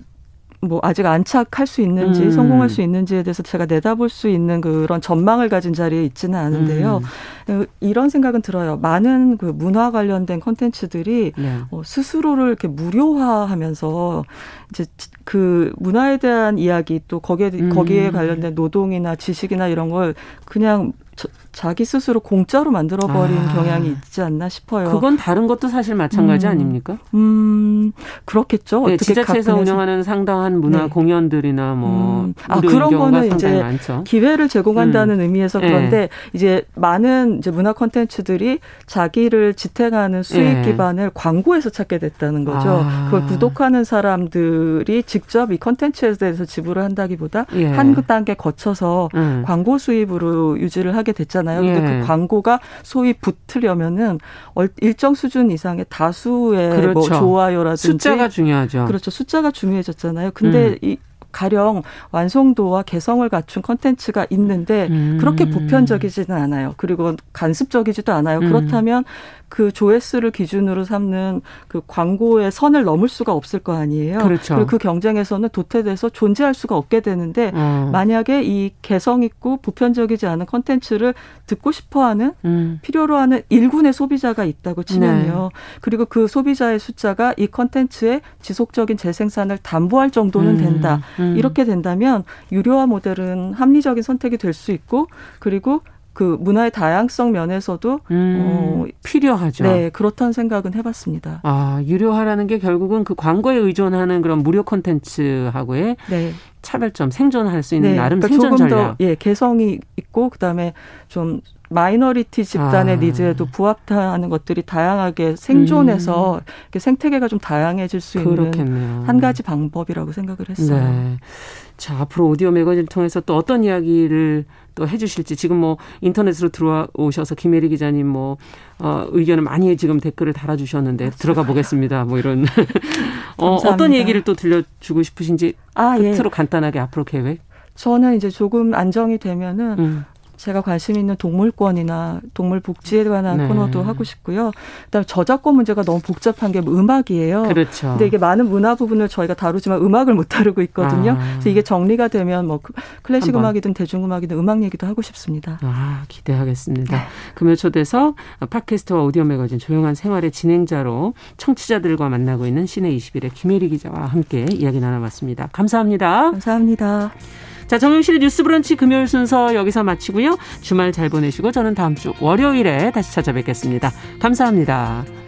뭐 아직 안착할 수 있는지 음. 성공할 수 있는지에 대해서 제가 내다볼 수 있는 그런 전망을 가진 자리에 있지는 않은데요. 음. 이런 생각은 들어요. 많은 그 문화 관련된 콘텐츠들이 네. 어, 스스로를 이렇게 무료화하면서 이제 그 문화에 대한 이야기 또 거기에 음. 거기에 관련된 노동이나 지식이나 이런 걸 그냥 저, 자기 스스로 공짜로 만들어버린 아. 경향이 있지 않나 싶어요. 그건 다른 것도 사실 마찬가지 음, 아닙니까? 음, 그렇겠죠. 네, 지자체에서 운영하는 상당한 문화 네. 공연들이나 뭐 음. 아 그런 거는 이제 많죠. 기회를 제공한다는 음. 의미에서 그런데 네. 이제 많은 이제 문화 콘텐츠들이 자기를 지탱하는 수익 네. 기반을 광고에서 찾게 됐다는 거죠. 아. 그걸 구독하는 사람들이 직접 이 콘텐츠에 대해서 지불을 한다기보다 예. 한 단계 거쳐서 음. 광고 수입으로 유지를 하게 됐잖아요. 있잖아요. 근데 그 예. 그 광고가 소위 붙으려면은 일정 수준 이상의 다수의 뭐 그렇죠. 뭐 좋아요라든지 숫자가 중요하죠. 그렇죠. 숫자가 중요해졌잖아요. 근데 음. 이 가령 완성도와 개성을 갖춘 컨텐츠가 있는데 음. 그렇게 보편적이지는 않아요. 그리고 관습적이지도 않아요. 음. 그렇다면 그 조회수를 기준으로 삼는 그 광고의 선을 넘을 수가 없을 거 아니에요. 그렇죠. 그리고 그 경쟁에서는 도태돼서 존재할 수가 없게 되는데 어. 만약에 이 개성 있고 보편적이지 않은 컨텐츠를 듣고 싶어하는 음. 필요로 하는 일군의 소비자가 있다고 치면요. 네. 그리고 그 소비자의 숫자가 이 컨텐츠의 지속적인 재생산을 담보할 정도는 음. 된다. 음. 이렇게 된다면 유료화 모델은 합리적인 선택이 될 수 있고 그리고 그 문화의 다양성 면에서도 음, 어, 필요하죠. 네, 그렇다는 생각은 해봤습니다. 아 유료화라는 게 결국은 그 광고에 의존하는 그런 무료 콘텐츠하고의 네. 차별점, 생존할 수 있는 네, 나름 그러니까 생존 조금 전략. 더 예, 개성이 있고 그다음에 좀 minority 집단의 아. needs에도 부합하는 것들이 다양하게 생존해서 음. 생태계가 좀 다양해질 수 그렇겠네요. 있는 한 가지 방법이라고 생각을 했어요. 네. 자, 앞으로 오디오 매거진을 통해서 또 어떤 이야기를 또 해주실지 지금 뭐 인터넷으로 들어오셔서 김혜리 기자님 뭐 어, 의견을 많이 지금 댓글을 달아주셨는데 들어가 보겠습니다. 뭐 이런 어, 어떤 얘기를 또 들려주고 싶으신지 아, 끝으로 예. 간단하게 앞으로 계획. 저는 이제 조금 안정이 되면은 음. 제가 관심 있는 동물권이나 동물 복지에 관한 네. 코너도 하고 싶고요. 그다음에 저작권 문제가 너무 복잡한 게 음악이에요. 그렇죠. 근데 이게 많은 문화 부분을 저희가 다루지만 음악을 못 다루고 있거든요. 아. 그래서 이게 정리가 되면 뭐 클래식 한번. 음악이든 대중음악이든 음악 얘기도 하고 싶습니다. 아, 기대하겠습니다. 네. 금요 초대서 팟캐스트와 오디오 매거진 조용한 생활의 진행자로 청취자들과 만나고 있는 시내 21의 김혜리 기자와 함께 이야기 나눠봤습니다. 감사합니다. 감사합니다. 자, 정용실의 뉴스 브런치 금요일 순서 여기서 마치고요. 주말 잘 보내시고 저는 다음 주 월요일에 다시 찾아뵙겠습니다. 감사합니다.